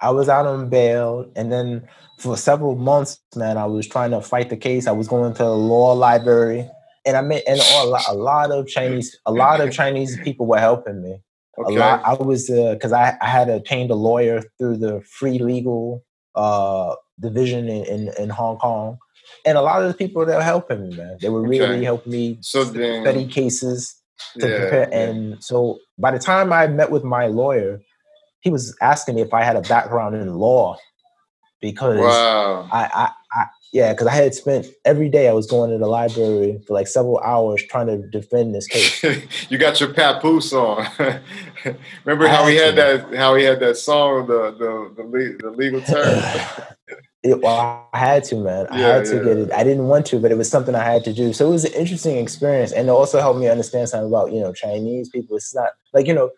I was out on bail, and then for several months, man, I was trying to fight the case. I was going to the law library, and I met and a lot, a lot of Chinese, a lot of Chinese people were helping me. Okay. A lot. I was because uh, I, I had obtained a lawyer through the free legal uh, division in, in, in Hong Kong, and a lot of the people that were helping me, man, they were really okay. helping me so then, study cases to yeah, prepare. Yeah. And so by the time I met with my lawyer, he was asking me if I had a background in law because wow. I, I, I yeah, because I had spent every day I was going to the library for like several hours trying to defend this case. you got your papoose on. Remember how he had that how he had that song the the the, the legal term. It, well, I had to, man. I yeah, had to yeah. get it. I didn't want to, but it was something I had to do. So it was an interesting experience, and it also helped me understand something about you know Chinese people. It's not like you know,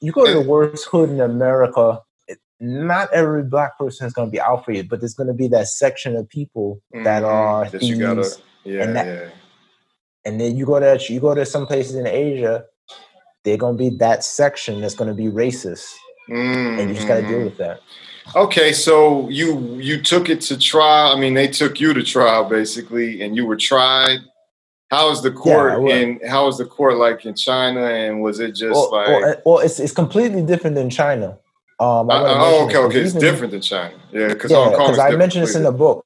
you go to the worst hood in America. not every black person is going to be out for you, but there's going to be that section of people mm-hmm. that are that thieves, gotta, yeah, and that, yeah. And then you go to you go to some places in Asia, they're going to be that section that's going to be racist, mm-hmm. and you just got to deal mm-hmm. with that. Okay, so you you took it to trial. I mean, they took you to trial basically, and you were tried. How was the court yeah, in? How was the court like in China? And was it just well, like? Well, well, it's it's completely different than China. Um, uh, oh, okay, okay, it's different than China. Yeah, because yeah, because I mentioned this in the book.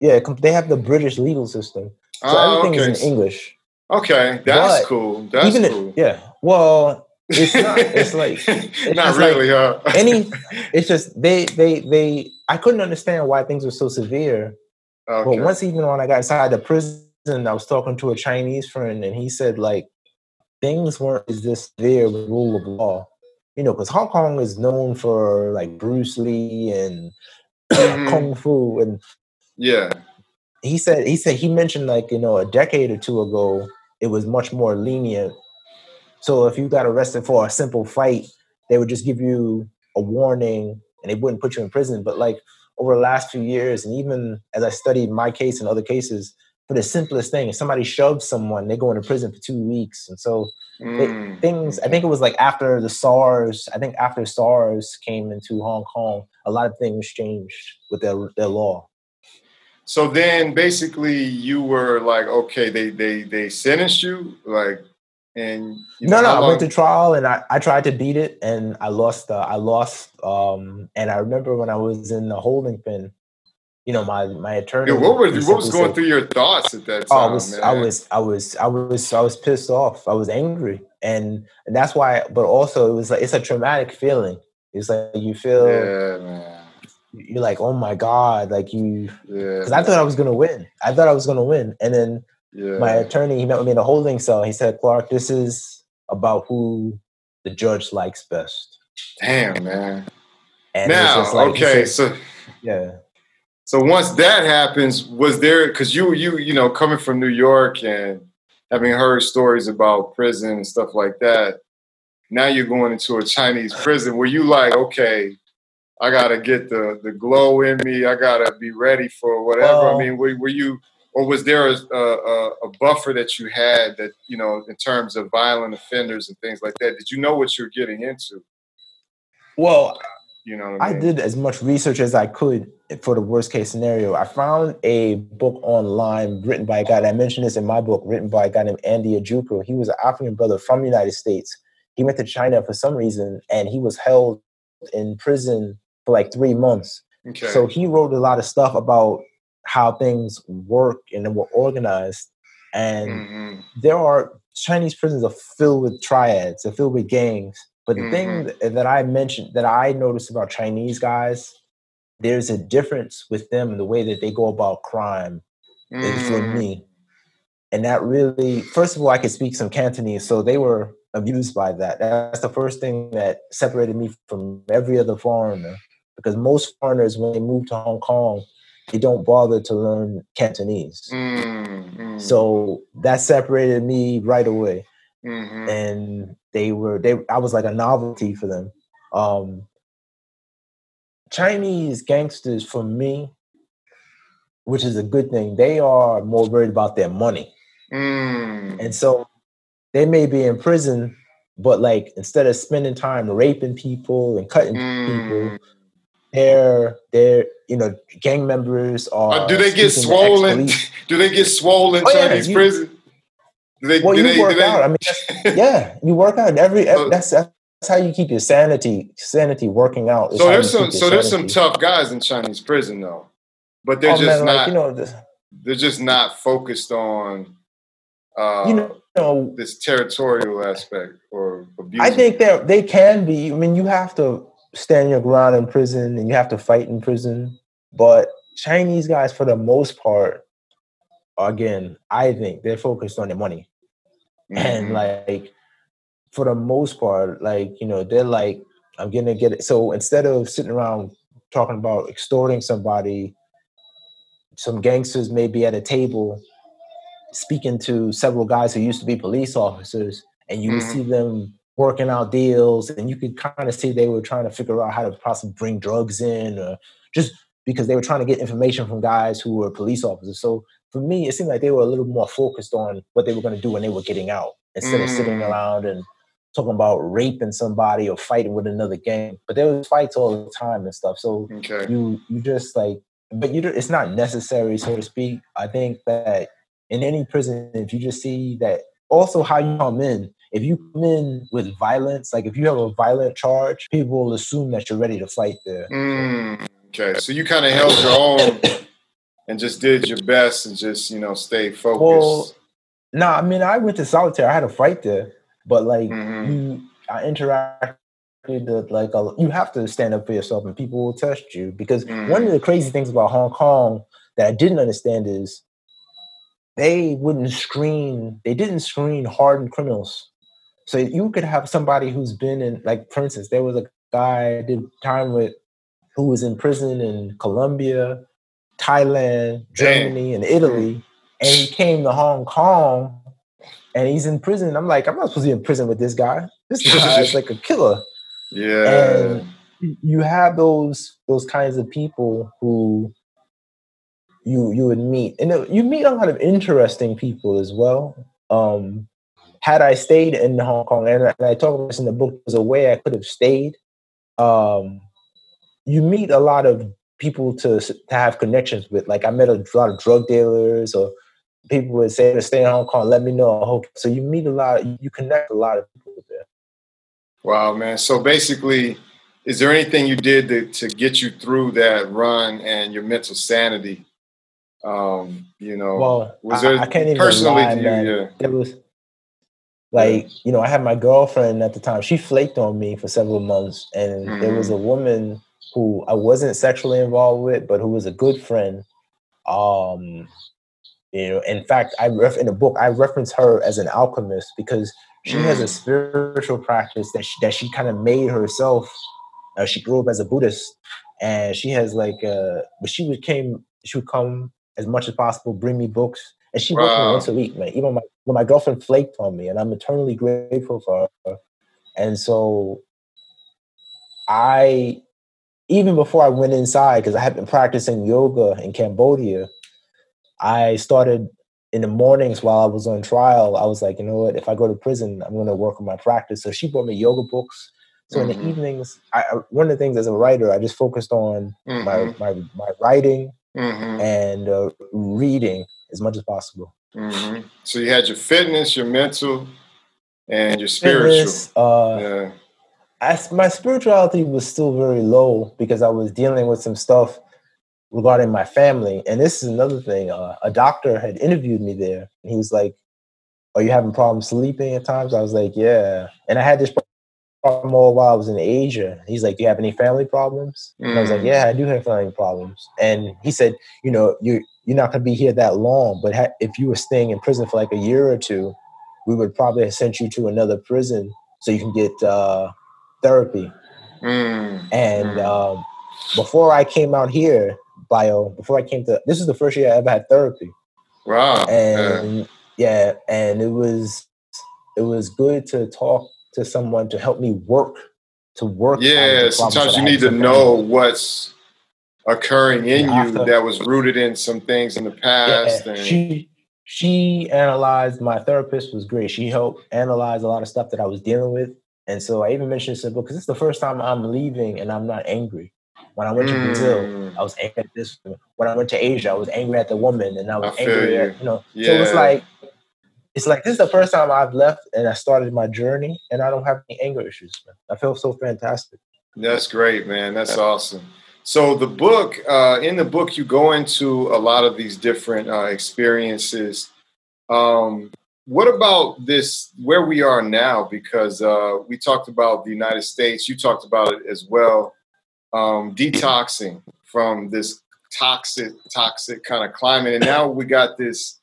Yeah, they have the British legal system, so oh, everything okay. is in English. Okay, that's but cool. That's even cool. It, yeah. Well, it's not. It's like it's not really, like huh? any. It's just they, they, they. I couldn't understand why things were so severe. Okay. But once even when I got inside the prison, I was talking to a Chinese friend, and he said like things weren't as this severe with rule of law. You know, because Hong Kong is known for like Bruce Lee and mm-hmm. kung fu, and yeah. He said he said he mentioned like you know a decade or two ago it was much more lenient so if you got arrested for a simple fight, they would just give you a warning and they wouldn't put you in prison. But like over the last few years, and even as I studied my case and other cases, for the simplest thing, if somebody shoves someone, they go into prison for two weeks. And so mm. it, things, I think it was like after the SARS, I think after SARS came into Hong Kong, a lot of things changed with their, their law. So then basically you were like, okay, they, they, they sentenced you like and you know, no, no, I went to trial and I, I tried to beat it and I lost. Uh, I lost. Um, and I remember when I was in the holding pen, you know, my my attorney. Yeah, what, was, what was going said, through your thoughts at that time? Oh, I was, man? I was, I was, I was, I was pissed off. I was angry, and and that's why. But also, it was like it's a traumatic feeling. It's like you feel. Yeah, man. You're like, oh my god, like you. Yeah. Because I thought I was gonna win. I thought I was gonna win, and then yeah. my attorney, he met with me in a holding cell. He said, Clark, this is about who the judge likes best. Damn, man. And now, like, okay, said, so yeah. So once that happens, was there because you you you know coming from New York and having heard stories about prison and stuff like that, now you're going into a Chinese prison. Were you like, okay, I gotta get the the glow in me. I gotta be ready for whatever. Well, I mean, were, were you or was there a, a, a, buffer that you had that you know in terms of violent offenders and things like that did you know what you're getting into well you know I, mean? I, did as much research as i could for the worst case scenario i found a book online written by a guy i mentioned this in my book written by a guy named andy Ojuku. he was an african brother from the united states he went to china for some reason and he was held in prison for like three months okay. so he wrote a lot of stuff about how things work and then were organized. And mm-hmm. there are Chinese prisons are filled with triads, they're filled with gangs. But the mm-hmm. thing that I mentioned that I noticed about Chinese guys, there's a difference with them in the way that they go about crime mm. for me. And that really, first of all, I could speak some Cantonese, so they were amused by that. That's the first thing that separated me from every other foreigner. Because most foreigners, when they move to Hong Kong, they don't bother to learn Cantonese. Mm, mm. So that separated me right away. Mm-hmm. And they were they I was like a novelty for them. Um Chinese gangsters for me, which is a good thing, they are more worried about their money. Mm. And so they may be in prison, but like instead of spending time raping people and cutting people, they're their you know gang members are. Uh, do they get swollen? Do they get swollen Oh, yeah, Chinese you- prison? Do they, Well, do you they, work they, out. I mean, yeah, you work out every. So- that's that's how you keep your sanity sanity working out. so there's some so there's some tough guys in Chinese prison though, but they're Oh, just man, not like, you know, the, they're just not focused on uh, you know, you know, this territorial aspect or abuse. I think they they can be. I mean, you have to stand your ground in prison, and you have to fight in prison. But Chinese guys, for the most part, again, I think they're focused on their money. and Mhm. like for the most part like you know they're like i'm gonna get it so instead of sitting around talking about extorting somebody some gangsters may be at a table speaking to several guys who used to be police officers and you Mhm. see them working out deals and you could kind of see they were trying to figure out how to possibly bring drugs in or just because they were trying to get information from guys who were police officers so for me, it seemed like they were a little more focused on what they were going to do when they were getting out instead of sitting Mm. around and talking about raping somebody or fighting with another gang. But there was fights all the time and stuff. So okay. you you just like, but you it's not necessary, so to speak. I think that in any prison, if you just see that, also how you come in. If you come in with violence, like if you have a violent charge, people will assume that you're ready to fight there. Mm, okay, so you kind of held your own and just did your best and just you know stay focused. Well, No, I mean I went to solitaire. I had a fight there, but like Mhm. you, I interacted with like a, you have to stand up for yourself, and people will test you because one Mhm. of the crazy things about Hong Kong that I didn't understand is they wouldn't screen. They didn't screen hardened criminals. So you could have somebody who's been in, like for instance, there was a guy I did time with who was in prison in Colombia, Thailand. Germany, and Italy, and he came to Hong Kong, and he's in prison. I'm like, I'm not supposed to be in prison with this guy. This guy is like a killer. yeah, And you have those those kinds of people who you you would meet, and you meet a lot of interesting people as well. Um, had I stayed in Hong Kong, and I, and I talk about this in the book, there's a way I could have stayed. Um, you meet a lot of people to to have connections with. Like I met a lot of drug dealers, or people would say to stay in Hong Kong. Let me know. I hope so. You meet a lot. You connect a lot of people there. wow, man. So basically, is there anything you did to, to get you through that run and your mental sanity? Um, you know, Well, was I, there I can't even personally lie, you? Yeah. It was like you know, I had my girlfriend at the time. She flaked on me for several months, and there was a woman who I wasn't sexually involved with, but who was a good friend. Um, you know, in fact, I ref in the book I reference her as an alchemist because she has a Mm. spiritual practice that she, that she kind of made herself. Uh, she grew up as a Buddhist, and she has like, uh, but she would came, she would come as much as possible, bring me books, and she worked me once a week, man. Even my when my girlfriend flaked on me, and I'm eternally grateful for her. And so, I, even before I went inside, because I had been practicing yoga in Cambodia, I started in the mornings while I was on trial. I was like, you know what? If I go to prison, I'm going to work on my practice. So she brought me yoga books. So in Mhm. the evenings, I, one of the things as a writer, I just focused on Mhm. my, my my writing Mhm. and uh, reading as much as possible. Hmm So you had your fitness, your mental, and your spiritual. Fitness, uh, Yeah. I, my spirituality was still very low because I was dealing with some stuff regarding my family. And this is another thing. Uh, a doctor had interviewed me there, and he was like, "Are you having problems sleeping at times?" I was like, "Yeah." And I had this all while I was in Asia. He's like, "Do you have any family problems?" And I was like, Mm. "Yeah, I do have family problems." And he said, "You know, you're you're not going to be here that long, but ha- if you were staying in prison for like a year or two, we would probably have sent you to another prison so you can get uh, therapy." Mm. And Mm. um, before I came out here, Bayo, before I came to this is the first year I ever had therapy, Wow. Yeah. and yeah, and it was it was good to talk to someone to help me work to work. out of the Yeah, sometimes you need to know family. what's occurring in You you to- that was rooted in some things in the past. Yeah, and, she she analyzed. My therapist was great. She helped analyze a lot of stuff that I was dealing with, and so I even mentioned this in because it's the first time I'm leaving and I'm not angry. When I went to Brazil, mm. I was angry at this. When I went to Asia, I was angry at the woman, and I was I angry you. at you know. Yeah. So it's like it's like this is the first time I've left and I started my journey, and I don't have any anger issues. Man. I feel so fantastic. That's great, man. That's awesome. So the book, uh, in the book, you go into a lot of these different uh, experiences. Um, what about this? Where we are now? Because uh, we talked about the United States. You talked about it as well. Um, detoxing from this toxic, toxic kind of climate, and now we got this.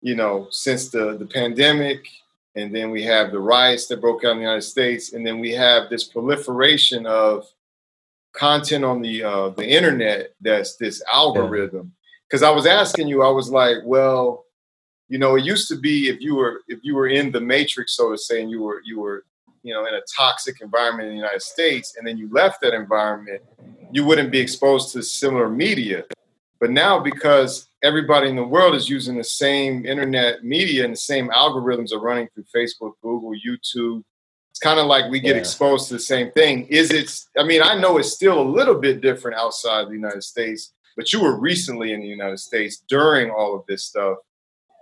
You know, since the the pandemic, and then we have the riots that broke out in the United States, and then we have this proliferation of content on the uh, the internet that's this algorithm. Because I was asking you, I was like, well, you know, it used to be if you were if you were in the matrix, so to say, and you were you were you know in a toxic environment in the United States, and then you left that environment, you wouldn't be exposed to similar media. But now, because everybody in the world is using the same internet media and the same algorithms are running through Facebook, Google, YouTube, it's kind of like we get Yeah. exposed to the same thing. Is it? I mean, I know it's still a little bit different outside the United States, but you were recently in the United States during all of this stuff,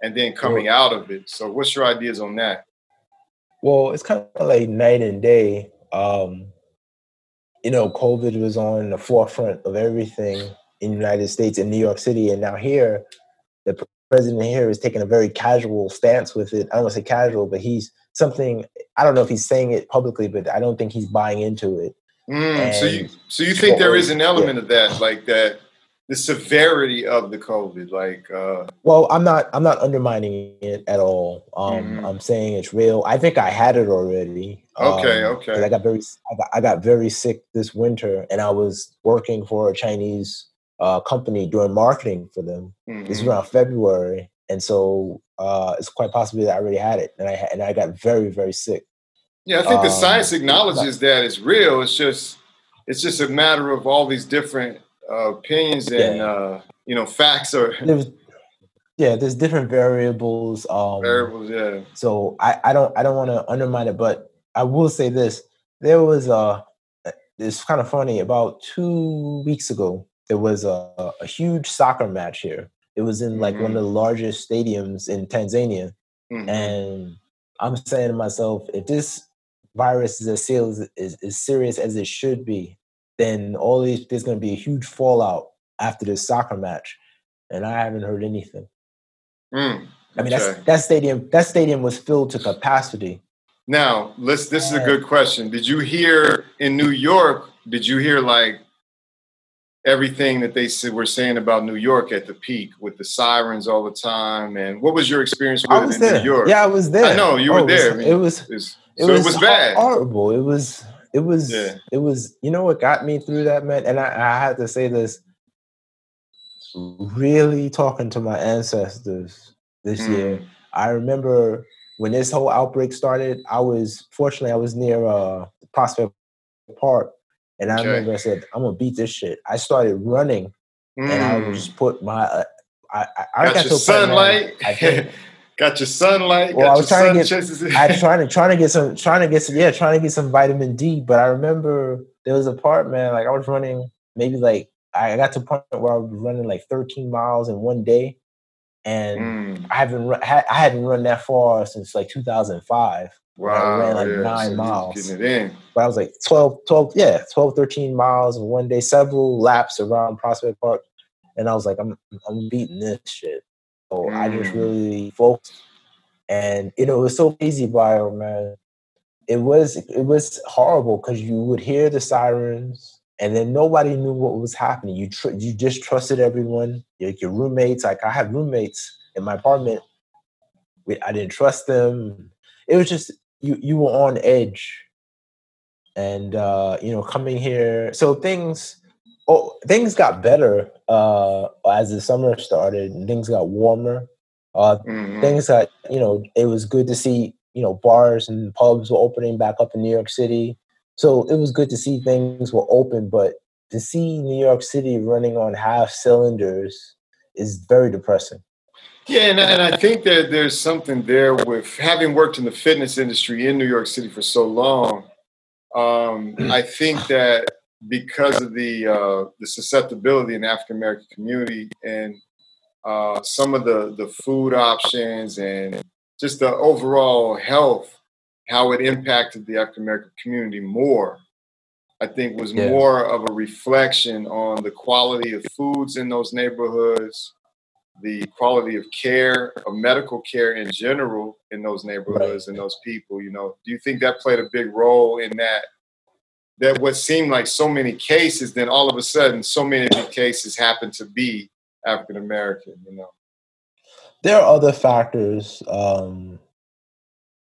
and then coming out of it. So, what's your ideas on that? Well, it's kind of like night and day. Um, you know, COVID was on the forefront of everything in the United States in New York City, and now here, the president here is taking a very casual stance with it. I don't want to say casual, but he's something. I don't know if he's saying it publicly, but I don't think he's buying into it. Mm, so you so you think there is an Yeah. element of that, like that, the severity of the COVID, like uh, Well, I'm not. I'm not undermining it at all. Um, Mhm. I'm saying it's real. I think I had it already. Okay, um, okay. I got very. I got, I got very sick this winter, and I was working for a Chinese uh, company doing marketing for them. This is mhm. around February, and so uh, it's quite possible that I already had it, and I and I got very very sick. yeah, I think the um, science acknowledges that it's real. It's just it's just a matter of all these different uh, opinions and Yeah. uh, you know facts or There's, yeah, there's different variables. Um, variables. Yeah. So I, I don't I don't want to undermine it, but I will say this: there was a it's kind of funny. About two weeks ago, there was a, a huge soccer match here. It was in like one Mhm. of the largest stadiums in Tanzania, Mhm. and I'm saying to myself, if this virus is as serious serious as it should be, then all these there's going to be a huge fallout after this soccer match, and I haven't heard anything. Mm, I mean, okay. that stadium that stadium was filled to capacity. Now, let's. This is a good question. Did you hear in New York? Did you hear like everything that they said, were saying about New York at the peak with the sirens all the time? And what was your experience with I it was there. New York? Yeah, I was there. I know, you were Oh, it was- there. I mean, It was it so was, it was bad. horrible. It was it was Yeah. it was you know what got me through that man and I, I had to say this really talking to my ancestors this year Mm. i remember when this whole outbreak started i was fortunately i was near uh prospect park and i Okay. remember i said i'm gonna beat this shit i started running and i would Mm. just put my uh, I, I, I got got your point, sunlight. I think- got your sunlight. Well, got I was trying to get- chases- I trying to trying to get some trying to get some yeah trying to get some vitamin D. But I remember there was a part man like I was running maybe like I got to a point where I was running like 13 miles in one day, and Mm. I haven't run, I hadn't run that far since like 2005. When I Wow. ran like yeah. nine so miles. Getting it in. But I was like 12, 12, yeah, 12, 13 miles in one day, several laps around Prospect Park, and I was like, I'm I'm beating this shit. So I just Mm. really focused, and you know it was so easy, Bayo man. It was it was horrible because you would hear the sirens, and then nobody knew what was happening. You tr- you just trusted everyone, your, your roommates. Like I had roommates in my apartment. We, I didn't trust them. It was just you you were on edge. And uh you know coming here so things oh things got better uh as the summer started and things got warmer. Uh Mhm. things that you know it was good to see you know bars and pubs were opening back up in new york city. So it was good to see things were open but to see new york city running on half cylinders is very depressing Yeah, and, and I think that there's something there with having worked in the fitness industry in New York City for so long. Um, I think that because of the uh, the susceptibility in the African American community and uh, some of the the food options and just the overall health, how it impacted the African American community more. I think was yeah. more of a reflection on the quality of foods in those neighborhoods, the quality of care, of medical care in general in those neighborhoods and those people. You know, do you think that played a big role in that? That what seemed like so many cases, then all of a sudden, so many of the cases happen to be African American. You know, there are other factors um,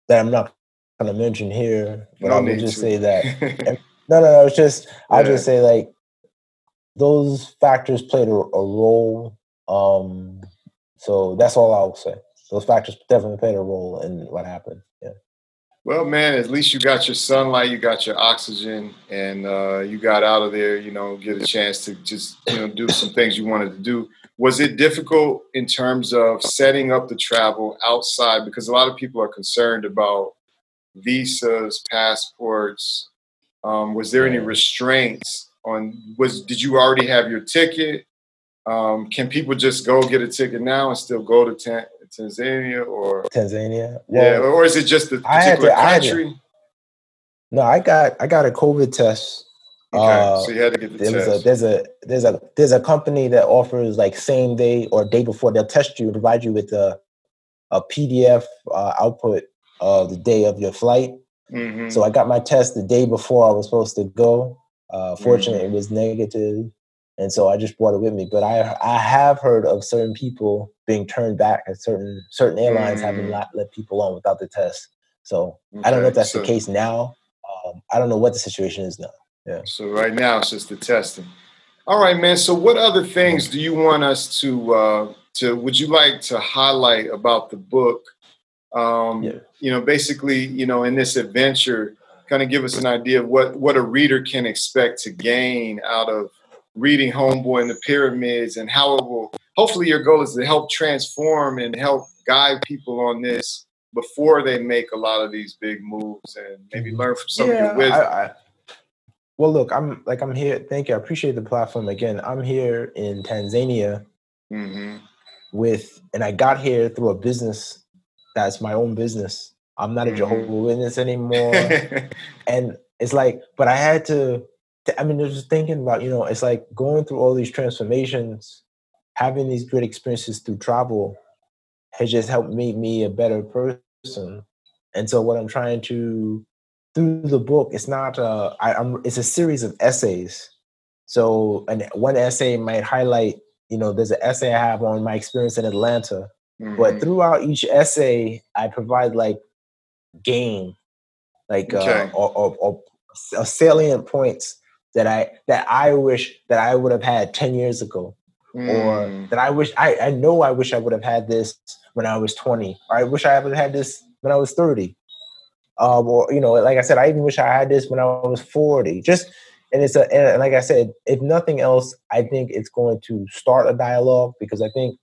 that I'm not going to mention here, but no I will just to. say that. no, no, no. It's just I'll just say like those factors played a, a role um, so that's all I'll say. Those factors definitely played a role in what happened. Yeah. Well, man, at least you got your sunlight, you got your oxygen, and uh, you got out of there. You know, get a chance to just you know do some things you wanted to do. Was it difficult in terms of setting up the travel outside? Because a lot of people are concerned about visas, passports. Um, was there any restraints on? Was did you already have your ticket? Um, can people just go get a ticket now and still go to ta- Tanzania or Tanzania? Well, yeah, or is it just the particular to, country? no, I got I got a COVID test. Okay, uh, so you had to get the there test. A, there's a there's a there's a company that offers like same day or day before they'll test you, provide you with a a PDF uh, output of the day of your flight. Mm-hmm. So I got my test the day before I was supposed to go. Uh, fortunately, mm-hmm. it was negative and so I just brought it with me. But I I have heard of certain people being turned back, and certain certain airlines mm. having not let people on without the test. So okay. I don't know if that's so, the case now. Um, I don't know what the situation is now. Yeah. So right now it's just the testing. All right, man. So what other things do you want us to uh, to? Would you like to highlight about the book? Um, yeah. You know, basically, you know, in this adventure, kind of give us an idea of what what a reader can expect to gain out of reading Homeboy and the Pyramids and how it will hopefully your goal is to help transform and help guide people on this before they make a lot of these big moves and maybe mm-hmm. learn from some yeah, of your wisdom. I, I, well, look, I'm like I'm here. Thank you. I appreciate the platform again. I'm here in Tanzania mm-hmm. with, and I got here through a business that's my own business. I'm not a mm-hmm. Jehovah Witness anymore, and it's like, but I had to I mean, just thinking about, you know, it's like going through all these transformations, having these great experiences through travel has just helped make me a better person. And so what I'm trying to through the book, it's not uh I, I'm it's a series of essays. So and one essay might highlight, you know, there's an essay I have on my experience in Atlanta. Mm-hmm. But throughout each essay, I provide like game, like okay. uh, or, or, or salient points that I that I wish that I would have had 10 years ago. Mm. Or that I wish I, I know I wish I would have had this when I was 20. Or I wish I would have had this when I was 30. Um, or you know, like I said, I even wish I had this when I was 40. Just and it's a and like I said, if nothing else, I think it's going to start a dialogue because I think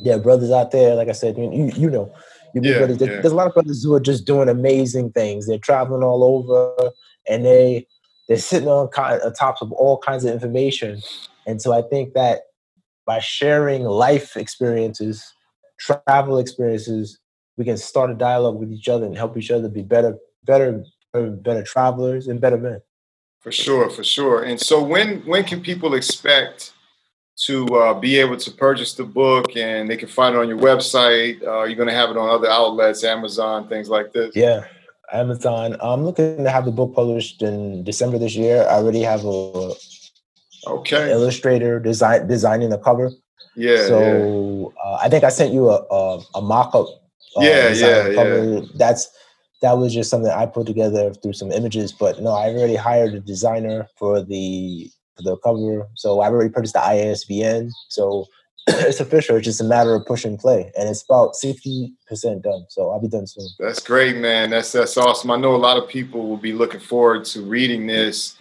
there are brothers out there, like I said, you you, you know, you yeah, brothers, yeah. there's a lot of brothers who are just doing amazing things. They're traveling all over and they they're sitting on, on top of all kinds of information. And so I think that by sharing life experiences, travel experiences, we can start a dialogue with each other and help each other be better, better, better travelers and better men. For sure, for sure. And so, when when can people expect to uh, be able to purchase the book and they can find it on your website? Uh, you're going to have it on other outlets, Amazon, things like this. Yeah, Amazon. I'm looking to have the book published in December this year. I already have a okay illustrator design designing the cover. Yeah. So yeah. Uh, I think I sent you a a, a mock up. Uh, yeah, yeah, yeah. That's that was just something I put together through some images. But no, I already hired a designer for the for the cover. So I've already purchased the ISBN. So it's official. It's just a matter of push and play, and it's about sixty percent done. So I'll be done soon. That's great, man. That's that's awesome. I know a lot of people will be looking forward to reading this,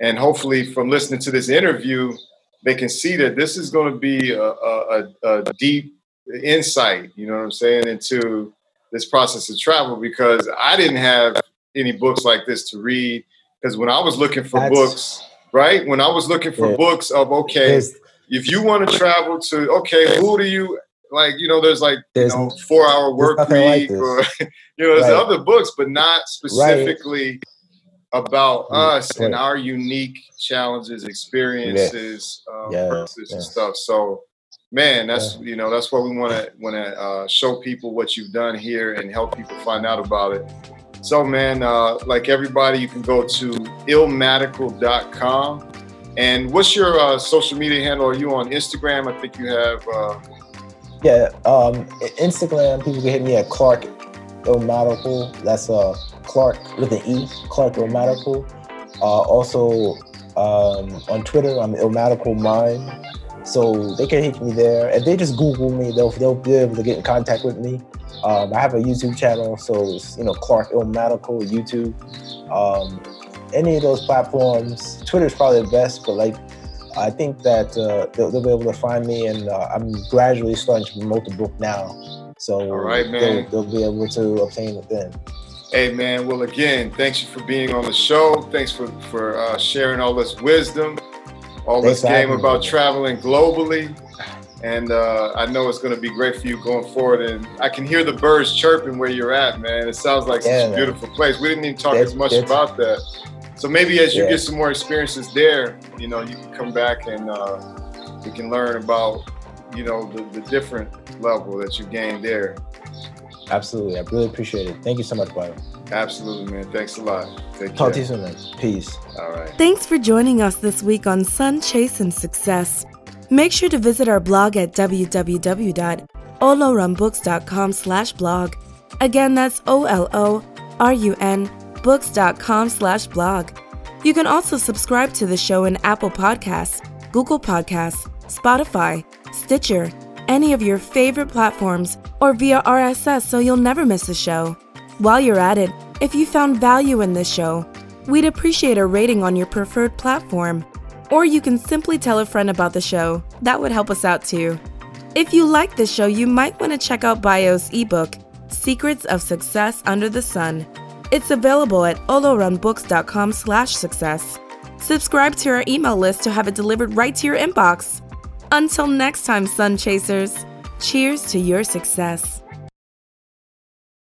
and hopefully, from listening to this interview, they can see that this is going to be a, a, a deep insight. You know what I'm saying into this process of travel because I didn't have any books like this to read. Because when I was looking for that's, books right? When I was looking for Yeah. books of okay, There's, if you want to travel to okay, who do you like? You know, there's like you There's- know four hour work nothing like week, or you know, there's Right. other books, but not specifically about Mm, us and our unique challenges, experiences, um, Yeah, purposes, and stuff. So. Man, that's you know that's what we want to want to uh, show people what you've done here and help people find out about it. So, man, uh, like everybody, you can go to illmadical.com. And what's your uh, social media handle? Are you on Instagram? I think you have. Uh, yeah, um, Instagram, people can hit me at Clark Ilmatical. That's uh, Clark with an E, Clark Ilmatical. Uh, also, um, on Twitter, I'm Ilmatical Mind. So they can hit me there. If they just Google me, they'll, they'll be able to get in contact with me. Um, I have a YouTube channel, so it's, you know, Clark Ilmatical, YouTube. Um, any of those platforms, Twitter is probably the best, but like, I think that uh, they'll, they'll be able to find me, and uh, I'm gradually starting to promote the book now. So All right, man. They'll, they'll be able to obtain it then. hey, man. Well, again, thanks you for being on the show. Thanks for for uh, sharing all this wisdom, all Thanks this game about me. traveling globally. And uh, I know it's going to be great for you going forward. And I can hear the birds chirping where you're at, man. It sounds like such a man. beautiful place. We didn't even talk That's- as much about that. So maybe as you Yeah. get some more experiences there, you know, you can come back and uh, we can learn about, you know, the, the different level that you gained there. Absolutely, I really appreciate it. Thank you so much, Bayo. Absolutely, man. Thanks a lot. Take Talk to you soon, man. Peace. All right. Thanks for joining us this week on Sun Chase and Success. Make sure to visit our blog at www.olorunbooks.com slash blog. Again, that's O-L-O-R-U-N books.com slash blog. You can also subscribe to the show in Apple Podcasts, Google Podcasts, Spotify, Stitcher, any of your favorite platforms, or via RSS so you'll never miss a show. While you're at it, if you found value in this show, we'd appreciate a rating on your preferred platform. Or you can simply tell a friend about the show. That would help us out too. If you like this show, you might want to check out Bayo's ebook, Secrets of Success Under the Sun. It's available at olorunbooks.com slash success. Subscribe to our email list to have it delivered right to your inbox. Until next time, Sun Chasers, cheers to your success.